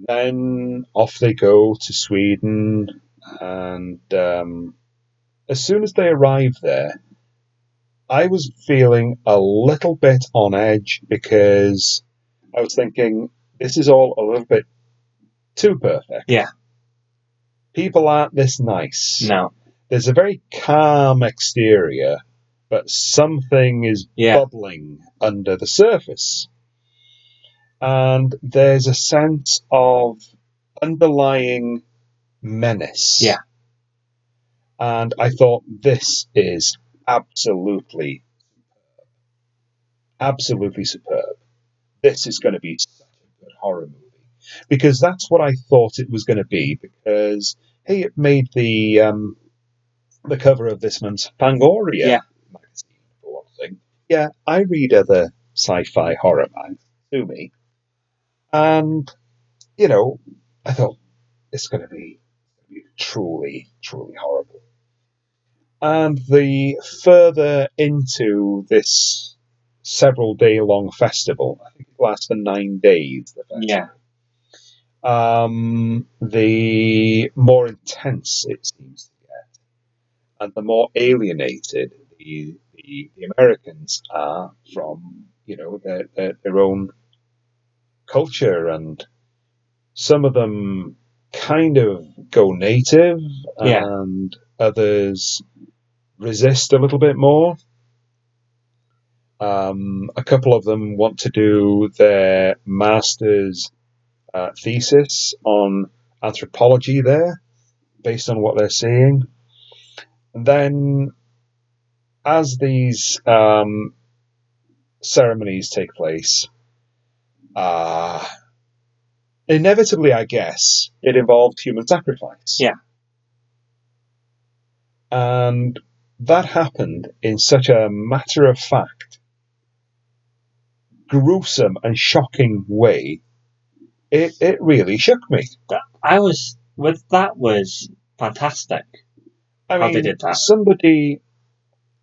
Then off they go to Sweden, and um, as soon as they arrive there, I was feeling a little bit on edge because I was thinking this is all a little bit too perfect. Yeah. People aren't this nice. No. There's a very calm exterior, but something is Yeah. bubbling under the surface. And there's a sense of underlying menace. Yeah. And I thought this is absolutely, absolutely superb. This is going to be such a good horror movie because that's what I thought it was going to be. Because hey, it made the um, the cover of this month's Fangoria Yeah. magazine for one thing. Yeah, I read other sci-fi horror mags to me, and you know, I thought it's going to be truly, truly horrible. And the further into this several day long festival, I think it lasts for nine days. The festival, Yeah. um, the more intense it seems to get, and the more alienated the, the, the Americans are from, you know, their, their, their own culture, and some of them kind of go native, Yeah. and others resist a little bit more. Um, a couple of them want to do their master's uh, thesis on anthropology there, based on what they're seeing. And then, as these um, ceremonies take place, uh, inevitably, I guess, it involved human sacrifice. Yeah. And that happened in such a matter of fact, gruesome and shocking way. It, it really shook me. That, I was with that was fantastic. I How mean, they did that. somebody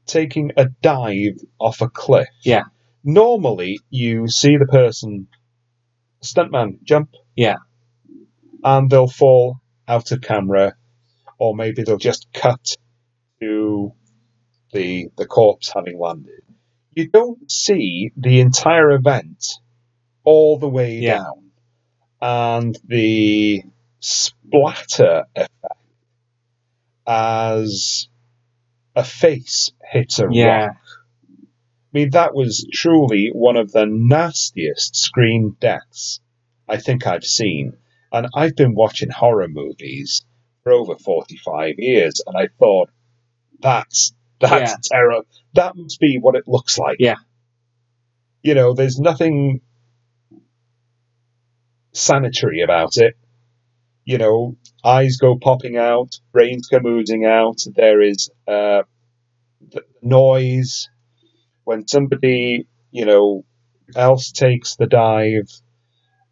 taking a dive off a cliff. Yeah. Normally, you see the person, stuntman, jump. Yeah. And they'll fall out of camera, or maybe they'll just cut to the the corpse having landed. You don't see the entire event all the way Yeah. down, and the splatter effect as a face hits a Yeah. rock. I mean, that was truly one of the nastiest screen deaths I think I've seen. And I've been watching horror movies for over 45 years, and I thought, that's, that's Yeah. terror. That must be what it looks like. Yeah. You know, there's nothing sanitary about it. You know, eyes go popping out, brains come oozing out. There is uh, the noise when somebody, you know, else takes the dive.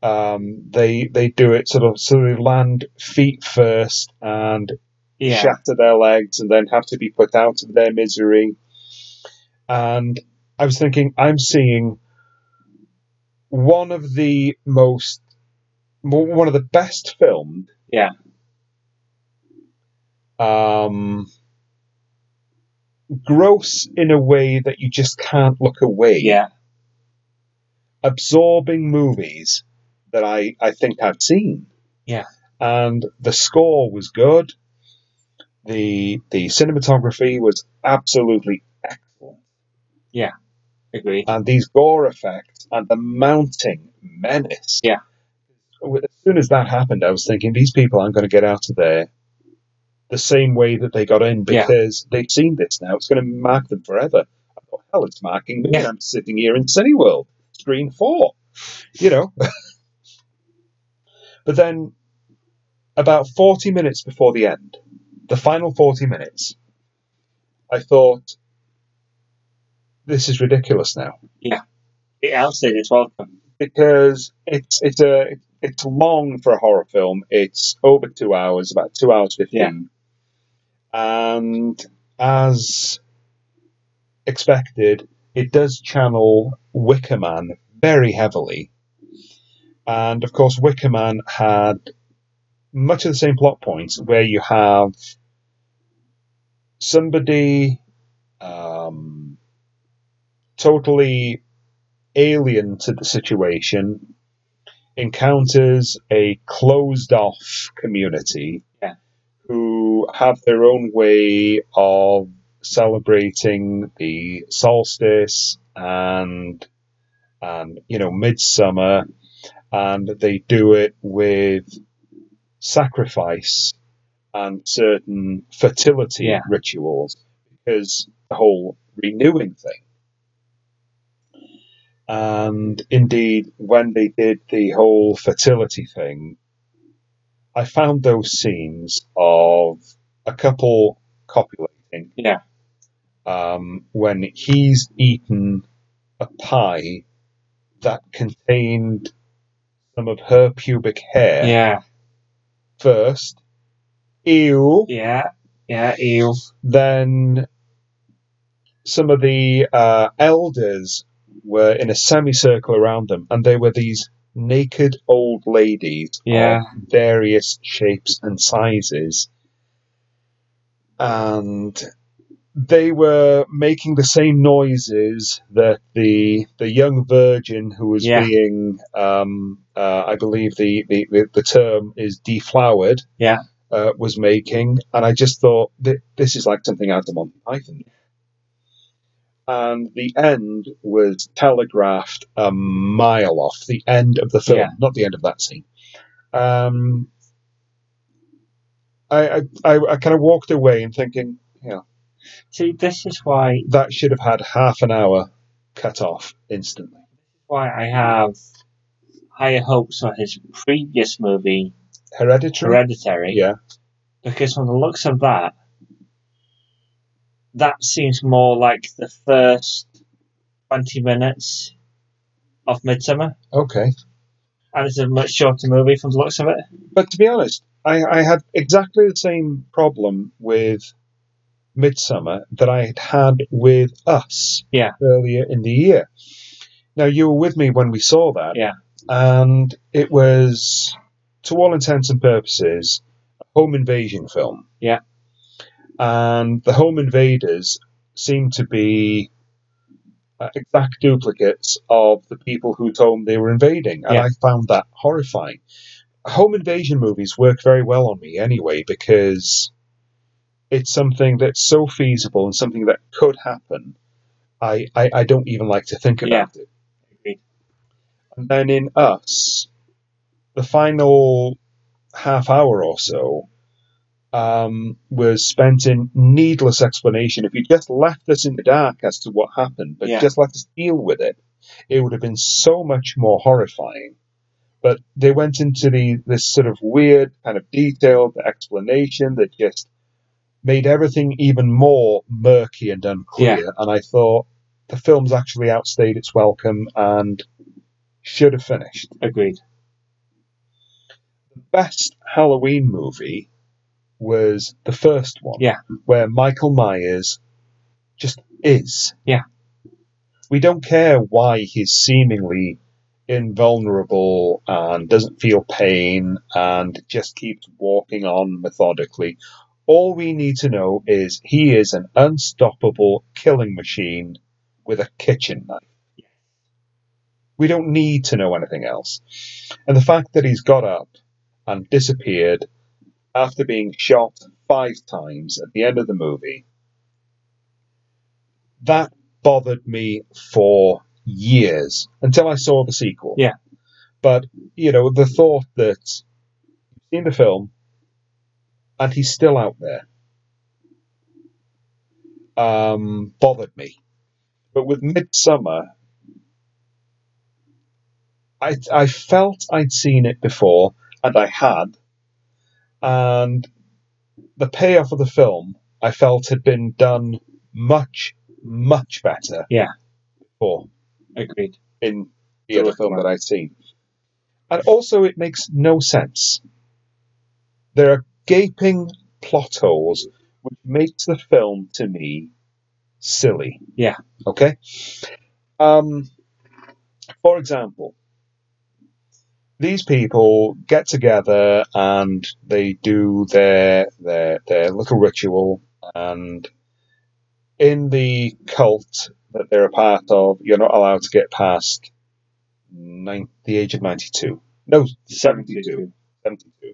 Um, they they do it sort of so they land feet first and Yeah. shatter their legs and then have to be put out of their misery. And I was thinking, I'm seeing one of the most, one of the best filmed. Yeah. Um, gross in a way that you just can't look away. Yeah. Absorbing movies that I, I think I've seen. Yeah. And the score was good. The the cinematography was absolutely excellent. Yeah. Agreed. And these gore effects and the mounting menace. Yeah. As soon as that happened, I was thinking these people aren't going to get out of there the same way that they got in Yeah. because they've seen this now. It's going to mark them forever. I thought, hell, it's marking me. Yeah. I'm sitting here in Cineworld, screen four, you know. [laughs] but then, about 40 minutes before the end, the final 40 minutes, I thought, this is ridiculous now Yeah. It outstayed its welcome. because it's it's a it's long for a horror film. It's over two hours, about two hours fifteen, and as expected, it does channel Wicker Man very heavily. And of course, Wicker Man had much of the same plot points where you have somebody um, totally alien to the situation encounters a closed off community Have their own way of celebrating the solstice and and you know midsummer and they do it with sacrifice and certain fertility Yeah. rituals because the whole renewing thing. And indeed, when they did the whole fertility thing, I found those scenes of a couple copulating Yeah. um, when he's eaten a pie that contained some of her pubic hair Yeah. first. Ew. Yeah. Yeah. Ew. Then some of the uh, elders were in a semicircle around them, and they were these naked old ladies Yeah. of various shapes and sizes. And they were making the same noises that the the young virgin who was Yeah. being, um, uh, I believe the, the, the, term is deflowered, Yeah. uh, was making, and I just thought th- this is like something out of Monty Python. And the end was telegraphed a mile off the end of the film, Yeah. not the end of that scene. Um, I, I, I, kind of walked away and thinking, yeah, See, this is why that should have had half an hour cut off instantly. why I have higher hopes for his previous movie, Hereditary, Hereditary. yeah, Because from the looks of that, that seems more like the first 20 minutes of Midsommar. okay. And it's a much shorter movie from the looks of it. But to be honest, I, I had exactly the same problem with Midsommar that I had had with Us Yeah. earlier in the year. Now, you were with me when we saw that. Yeah. And it was, to all intents and purposes, a home invasion film. Yeah. And the home invaders seemed to be uh, exact duplicates of the people whose home they were invading. And Yeah. I found that horrifying home invasion movies work very well on me anyway because it's something that's so feasible and something that could happen. I, I, I don't even like to think about it. Agreed. And then in Us, the final half hour or so um, was spent in needless explanation. If you just left us in the dark as to what happened, but Yeah. just let us deal with it, it would have been so much more horrifying. But they went into the this sort of weird kind of detailed explanation that just made everything even more murky and unclear. And I thought the film's actually outstayed its welcome and should have finished. Agreed. The best Halloween movie was the first one. Yeah. Where Michael Myers just is. Yeah. We don't care why he's seemingly invulnerable and doesn't feel pain and just keeps walking on methodically. All we need to know is he is an unstoppable killing machine with a kitchen knife. We don't need to know anything else. And the fact that he's got up and disappeared after being shot five times at the end of the movie, that bothered me for years until I saw the sequel. Yeah. But, you know, the thought that you've seen the film and he's still out there um, bothered me. But with Midsommar, I, I felt I'd seen it before, and I had. And the payoff of the film, I felt had been done much, much better. Yeah. Before Agreed. in the The other film that I've seen. And also, it makes no sense. There are gaping plot holes which makes the film, to me, silly. Yeah. Okay? Um, for example, these people get together and they do their their their little ritual and in the cult that they're a part of, you're not allowed to get past nine, the age of 92. No, 72. 72.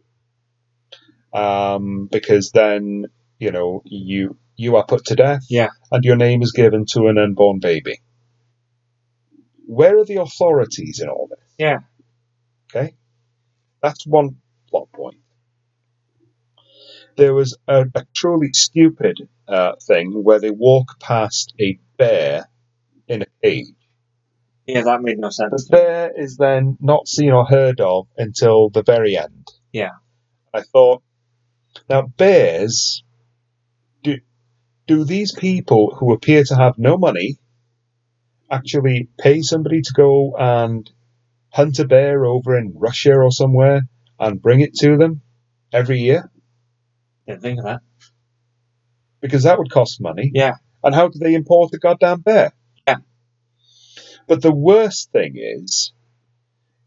Um, because then, you know, you you are put to death Yeah. and your name is given to an unborn baby. Where are the authorities in all this? Yeah. Okay? That's one plot point. There was a, a truly stupid uh, thing where they walk past a bear in a cage. Yeah, that made no sense. The bear is then not seen or heard of until the very end. Yeah. I thought, now bears, do, do these people who appear to have no money actually pay somebody to go and hunt a bear over in Russia or somewhere and bring it to them every year? Didn't think of that. Because that would cost money. Yeah. And how do they import a goddamn bear? Yeah. But the worst thing is,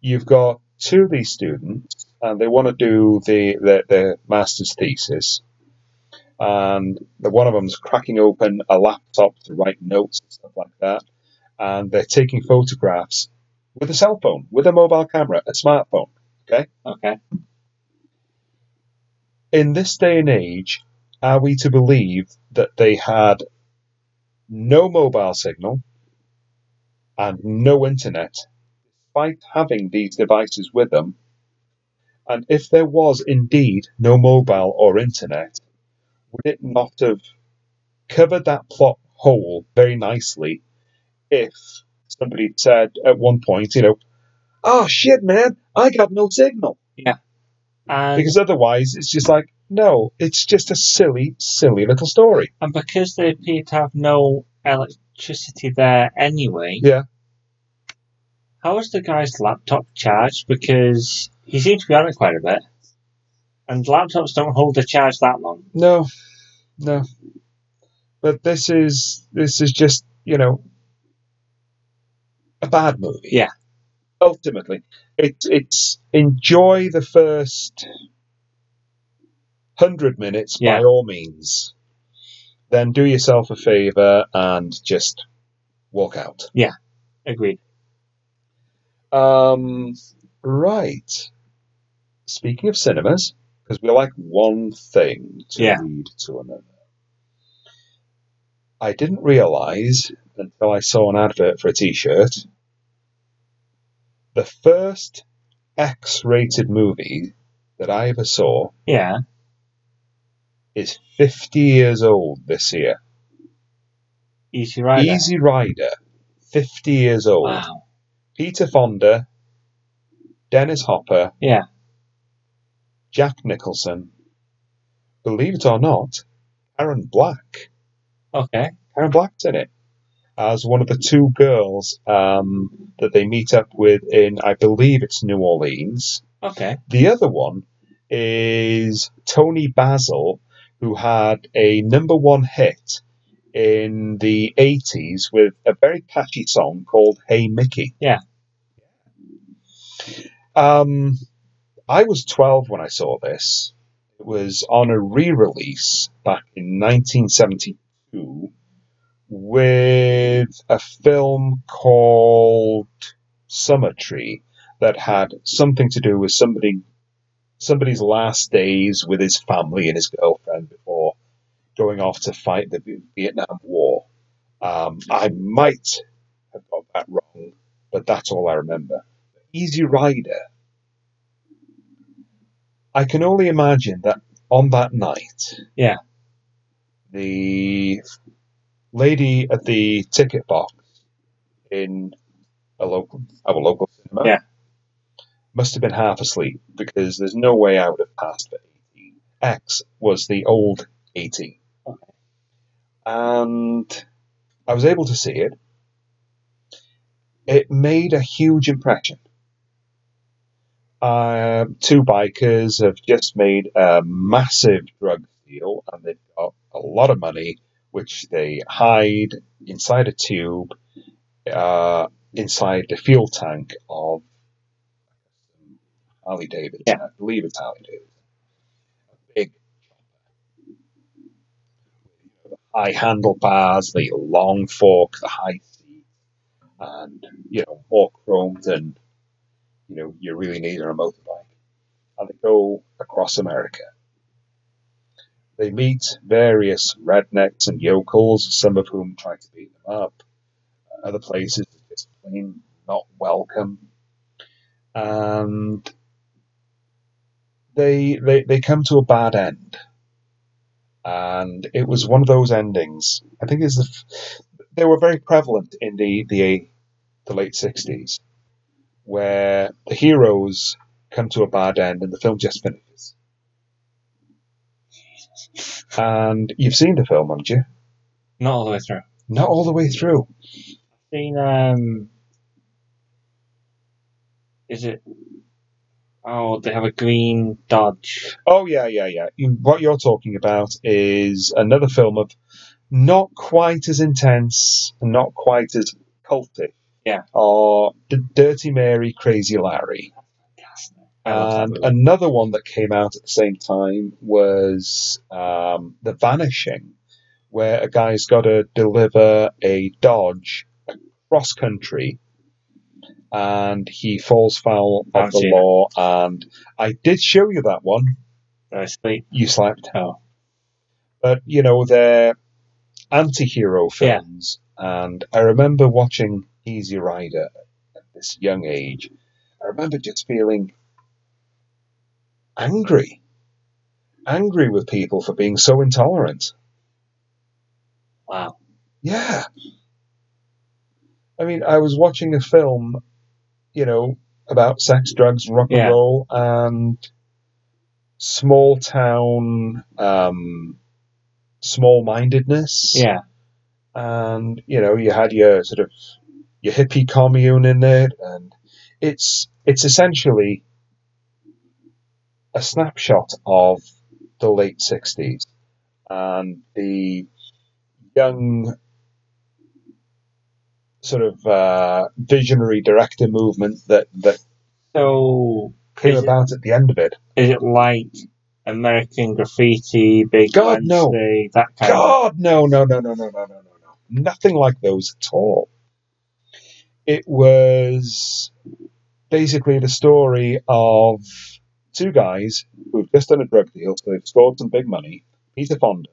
you've got two of these students, and they want to do the their, their master's thesis, and the one of them's cracking open a laptop to write notes and stuff like that, and they're taking photographs with a cell phone, with a mobile camera, a smartphone. Okay? Okay. In this day and age, are we to believe that they had no mobile signal and no internet, despite having these devices with them? And if there was indeed no mobile or internet, would it not have covered that plot hole very nicely if somebody said at one point, you know, oh shit, man, I got no signal? And Because otherwise, it's just like, no, it's just a silly, silly little story. and because they appear to have no electricity there anyway. Yeah. How was the guy's laptop charged? Because he seems to be on it quite a bit. And laptops don't hold a charge that long. No, no. But this is this is just you know a bad movie. Yeah. Ultimately, it's it's enjoy the first hundred minutes Yeah. by all means. Then do yourself a favour and just walk out. Yeah, agreed. Um, right. Speaking of cinemas, because we like one thing to Yeah. lead to another. I didn't realise until I saw an advert for a T-shirt. The first X-rated movie that I ever saw Yeah. Is 50 years old this year. Easy Rider. Easy Rider, 50 years old. Wow. Peter Fonda, Dennis Hopper, Yeah. Jack Nicholson, believe it or not, Karen Black. Okay. Karen Black's in it as one of the two girls um, that they meet up with in, I believe it's New Orleans. Okay. The other one is Toni Basil, who had a number one hit in the 80s with a very catchy song called Hey Mickey. Yeah. Um, I was 12 when I saw this. It was on a re release back in 1972 with a film called Summertree that had something to do with somebody somebody's last days with his family and his girlfriend going off to fight the Vietnam War. Um, I might have got that wrong, but that's all I remember. Easy Rider. I can only imagine that on that night, Yeah. the lady at the ticket box in a local our local cinema Yeah. must have been half asleep because there's no way I would have passed for 18. X was the old 18. And I was able to see it. It made a huge impression. Uh, two bikers have just made a massive drug deal and they've got a lot of money, which they hide inside a tube, uh, inside the fuel tank of Harley Davidson. Yeah. I believe it's Harley Davidson. A big the high handlebars, the long fork, the high seat, and you know more chrome than you know you really need on a motorbike. And they go across America. They meet various rednecks and yokels, some of whom try to beat them up. Other places are just plain not welcome. And they, they they come to a bad end. And it was one of those endings. I think is the f- they were very prevalent in the the the late sixties, where the heroes come to a bad end and the film just finishes. And you've seen the film, haven't you? Not all the way through. Not all the way through. Seen um, is it? Oh, they have a green Dodge. Oh yeah, yeah, yeah. You- What you're talking about is another film of not quite as intense and not quite as culty. Yeah. Or D- Dirty Mary, Crazy Larry. I love that And another one that came out at the same time was um, The Vanishing, where a guy's got to deliver a Dodge across country and he falls foul I've of the seen it. law. And I did show you that one. Very sweet. You slept. Oh, But, you know, they're anti hero Yeah. films. And I remember watching Easy Rider at this young age. I remember just feeling angry. Angry with people for being so intolerant. wow. Yeah. I mean, I was watching a film, you know, about sex, drugs, rock and Yeah. roll, and small town, um, small mindedness. Yeah. and you know you had your sort of your hippie commune in there and it's it's essentially a snapshot of the late 60s and the young sort of uh, visionary director movement that that So came Is it- about at the end of it is it like American Graffiti, Big God, no. That kind of? God, no, no, no, no, no, no, no, no, no. Nothing like those at all. It was basically the story of two guys who've just done a drug deal, so they've scored some big money. Peter Fonda,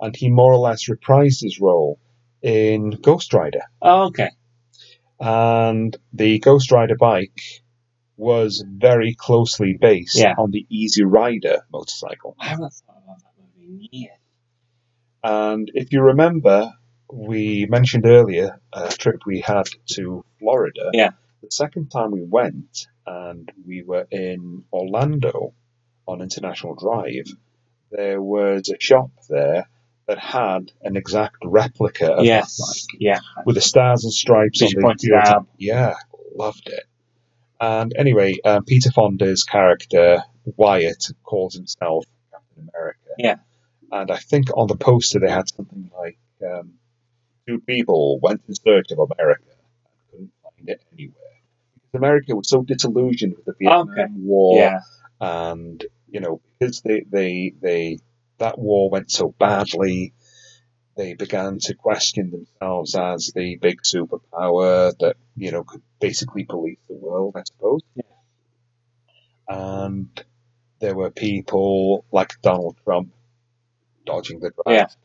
and he more or less reprised his role in Ghost Rider. Oh, okay. And the Ghost Rider bike was very closely based Yeah. on the Easy Rider motorcycle. I haven't thought about that movie in years. And if you remember, we mentioned earlier a trip we had to Florida. Yeah. The second time we went, and we were in Orlando on International Drive, there was a shop there that had an exact replica of that Yes. bike Yeah. with the stars and stripes on the pointed the- out. Yeah, loved it. And anyway, um, Peter Fonda's character Wyatt calls himself Captain America. Yeah. And I think on the poster they had something like um, two people went in search of America and couldn't find it anywhere. Because America was so disillusioned with the Vietnam Okay. War Yeah. and you know because they they they that war went so badly they began to question themselves as the big superpower that you know could basically police the world i suppose and there were people like donald trump dodging the draft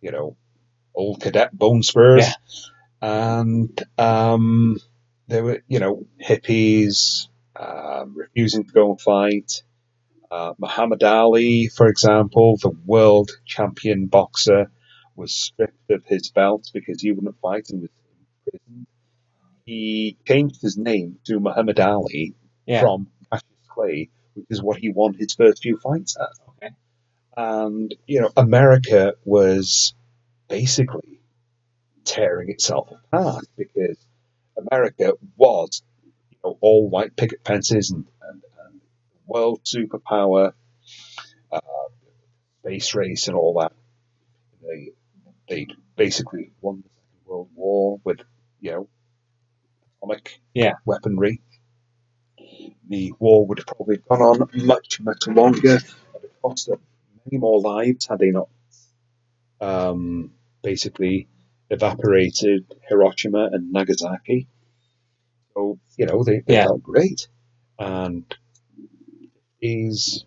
Yeah. you know old cadet bone spurs Yeah. and um there were you know hippies um, refusing to go and fight uh, Muhammad Ali, for example, the world champion boxer, was stripped of his belt because he wouldn't fight and was imprisoned. He changed his name to Muhammad Ali Yeah. from Cassius Clay, which is what he won his first few fights at. Okay. And, you know, America was basically tearing itself apart because America was, you know, all white picket fences and, world superpower, uh, space race and all that. They they basically won the Second World War with you know atomic Yeah. weaponry. The war would have probably gone on much much longer. It cost them many more lives had they not um, basically evaporated Hiroshima and Nagasaki. So you know they, they Yeah. felt great, and these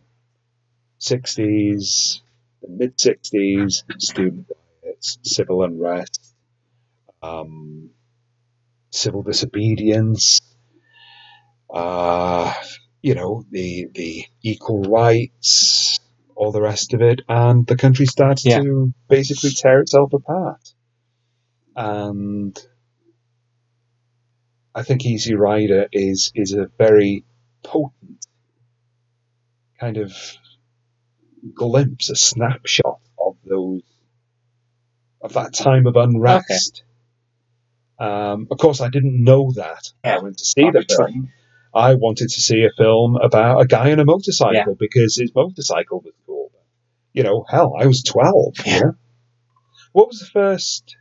sixties, the mid sixties, student riots, civil unrest, um, civil disobedience, uh, you know the the equal rights, all the rest of it, and the country started Yeah. to basically tear itself apart. And I think Easy Rider is is a very potent kind of glimpse, a snapshot of those of that time of unrest. Um, of course, I didn't know that. I went to see the film. I wanted to see a film about a guy on a motorcycle because his motorcycle was cool. You know, hell, I was 12. Yeah. yeah. What was the first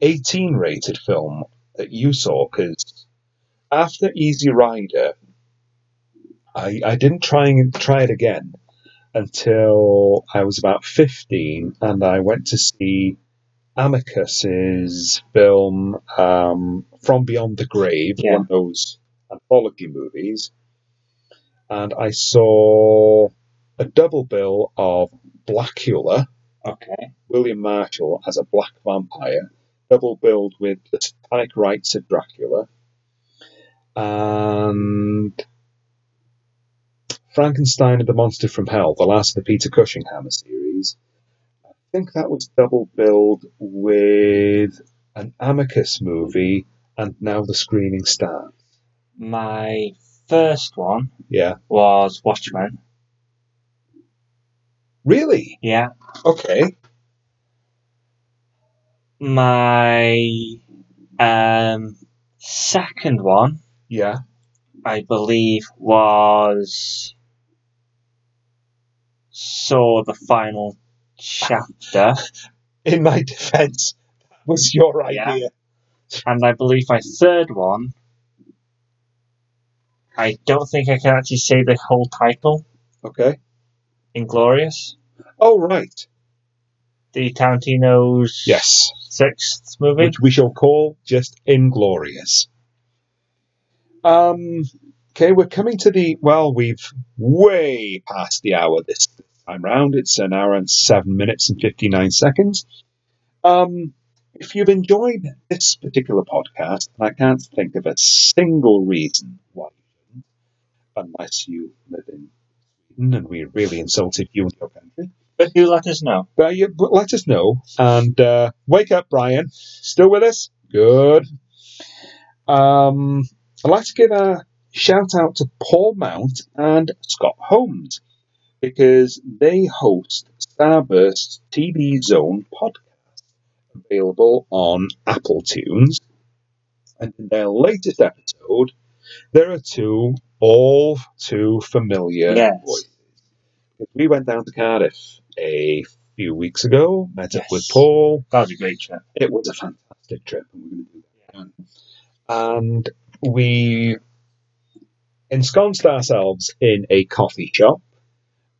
18 rated film that you saw? Because after Easy Rider, I, I didn't try and try it again until I was about 15 and I went to see Amicus's film um, From Beyond the Grave, Yeah. one of those anthology movies. And I saw a double bill of Blacula, Okay. William Marshall as a black vampire, double billed with the satanic rites of Dracula, and Frankenstein and the Monster from Hell, the last of the Peter Cushing Hammer series. I think that was double billed with an Amicus movie and now the screening starts. My first one Yeah. was Watchmen. Really? Yeah. Okay. My um, second one, Yeah. I believe, was saw the final chapter, [laughs] In my defense, that was your Yeah. idea. and I believe my third one. I don't think I can actually say the whole title. Okay. Inglourious, Oh, right. the Tarantino's Yes. sixth movie. which we shall call just Inglourious. Um, okay, we're coming to the well, we've way past the hour this time round. It's an hour and seven minutes and fifty nine seconds. Um, if you've enjoyed this particular podcast, and I can't think of a single reason why you shouldn't, unless you live in Sweden and we really insulted you and your country. But do let us know. But, you, but let us know. And uh, wake up, Brian. Still with us? Good. Um, I'd like to give a shout out to Paul Mount and Scott Holmes because they host Starburst TV Zone podcast available on Apple Tunes. And in their latest episode, there are two all too familiar Yes. voices. We went down to Cardiff a few weeks ago, met up with Paul. That was a great trip. It was a fantastic trip, and we're going to do that again. And we ensconced ourselves in a coffee shop,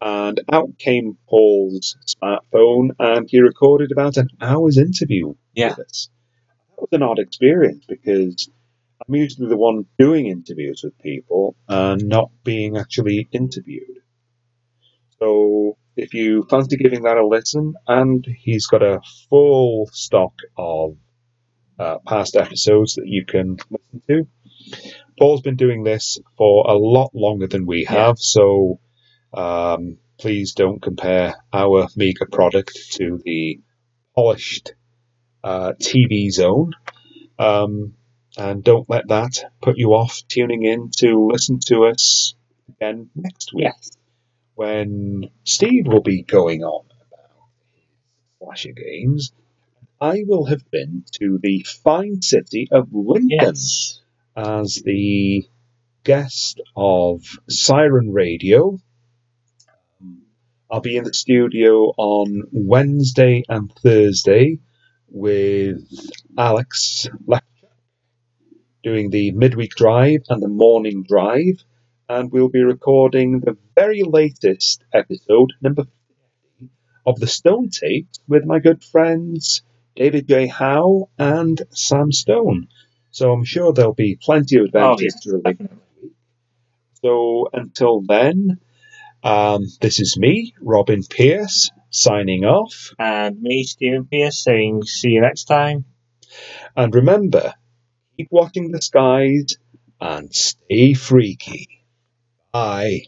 and out came Paul's smartphone, and he recorded about an hour's interview Yeah. with us. That was an odd experience because I'm usually the one doing interviews with people and not being actually interviewed. So if you fancy giving that a listen, and he's got a full stock of uh, past episodes that you can listen to. Paul's been doing this for a lot longer than we have, so um, please don't compare our meager product to the polished uh, TV zone. Um, and don't let that put you off tuning in to listen to us again next week Yes. when Steve will be going on about slasher games. I will have been to the fine city of Lincoln Yes. as the guest of Siren Radio. I'll be in the studio on Wednesday and Thursday with Alex doing the midweek drive and the morning drive, and we'll be recording the very latest episode, number 50, of the Stone Tapes with my good friends David J. Howe and Sam Stone. So I'm sure there'll be plenty of Oh, adventures yes, to relate definitely. next week. So until then, um, this is me, Robin Pierce, signing off. And me, Stephen Pierce, saying see you next time. And remember, keep watching the skies and stay freaky. Bye.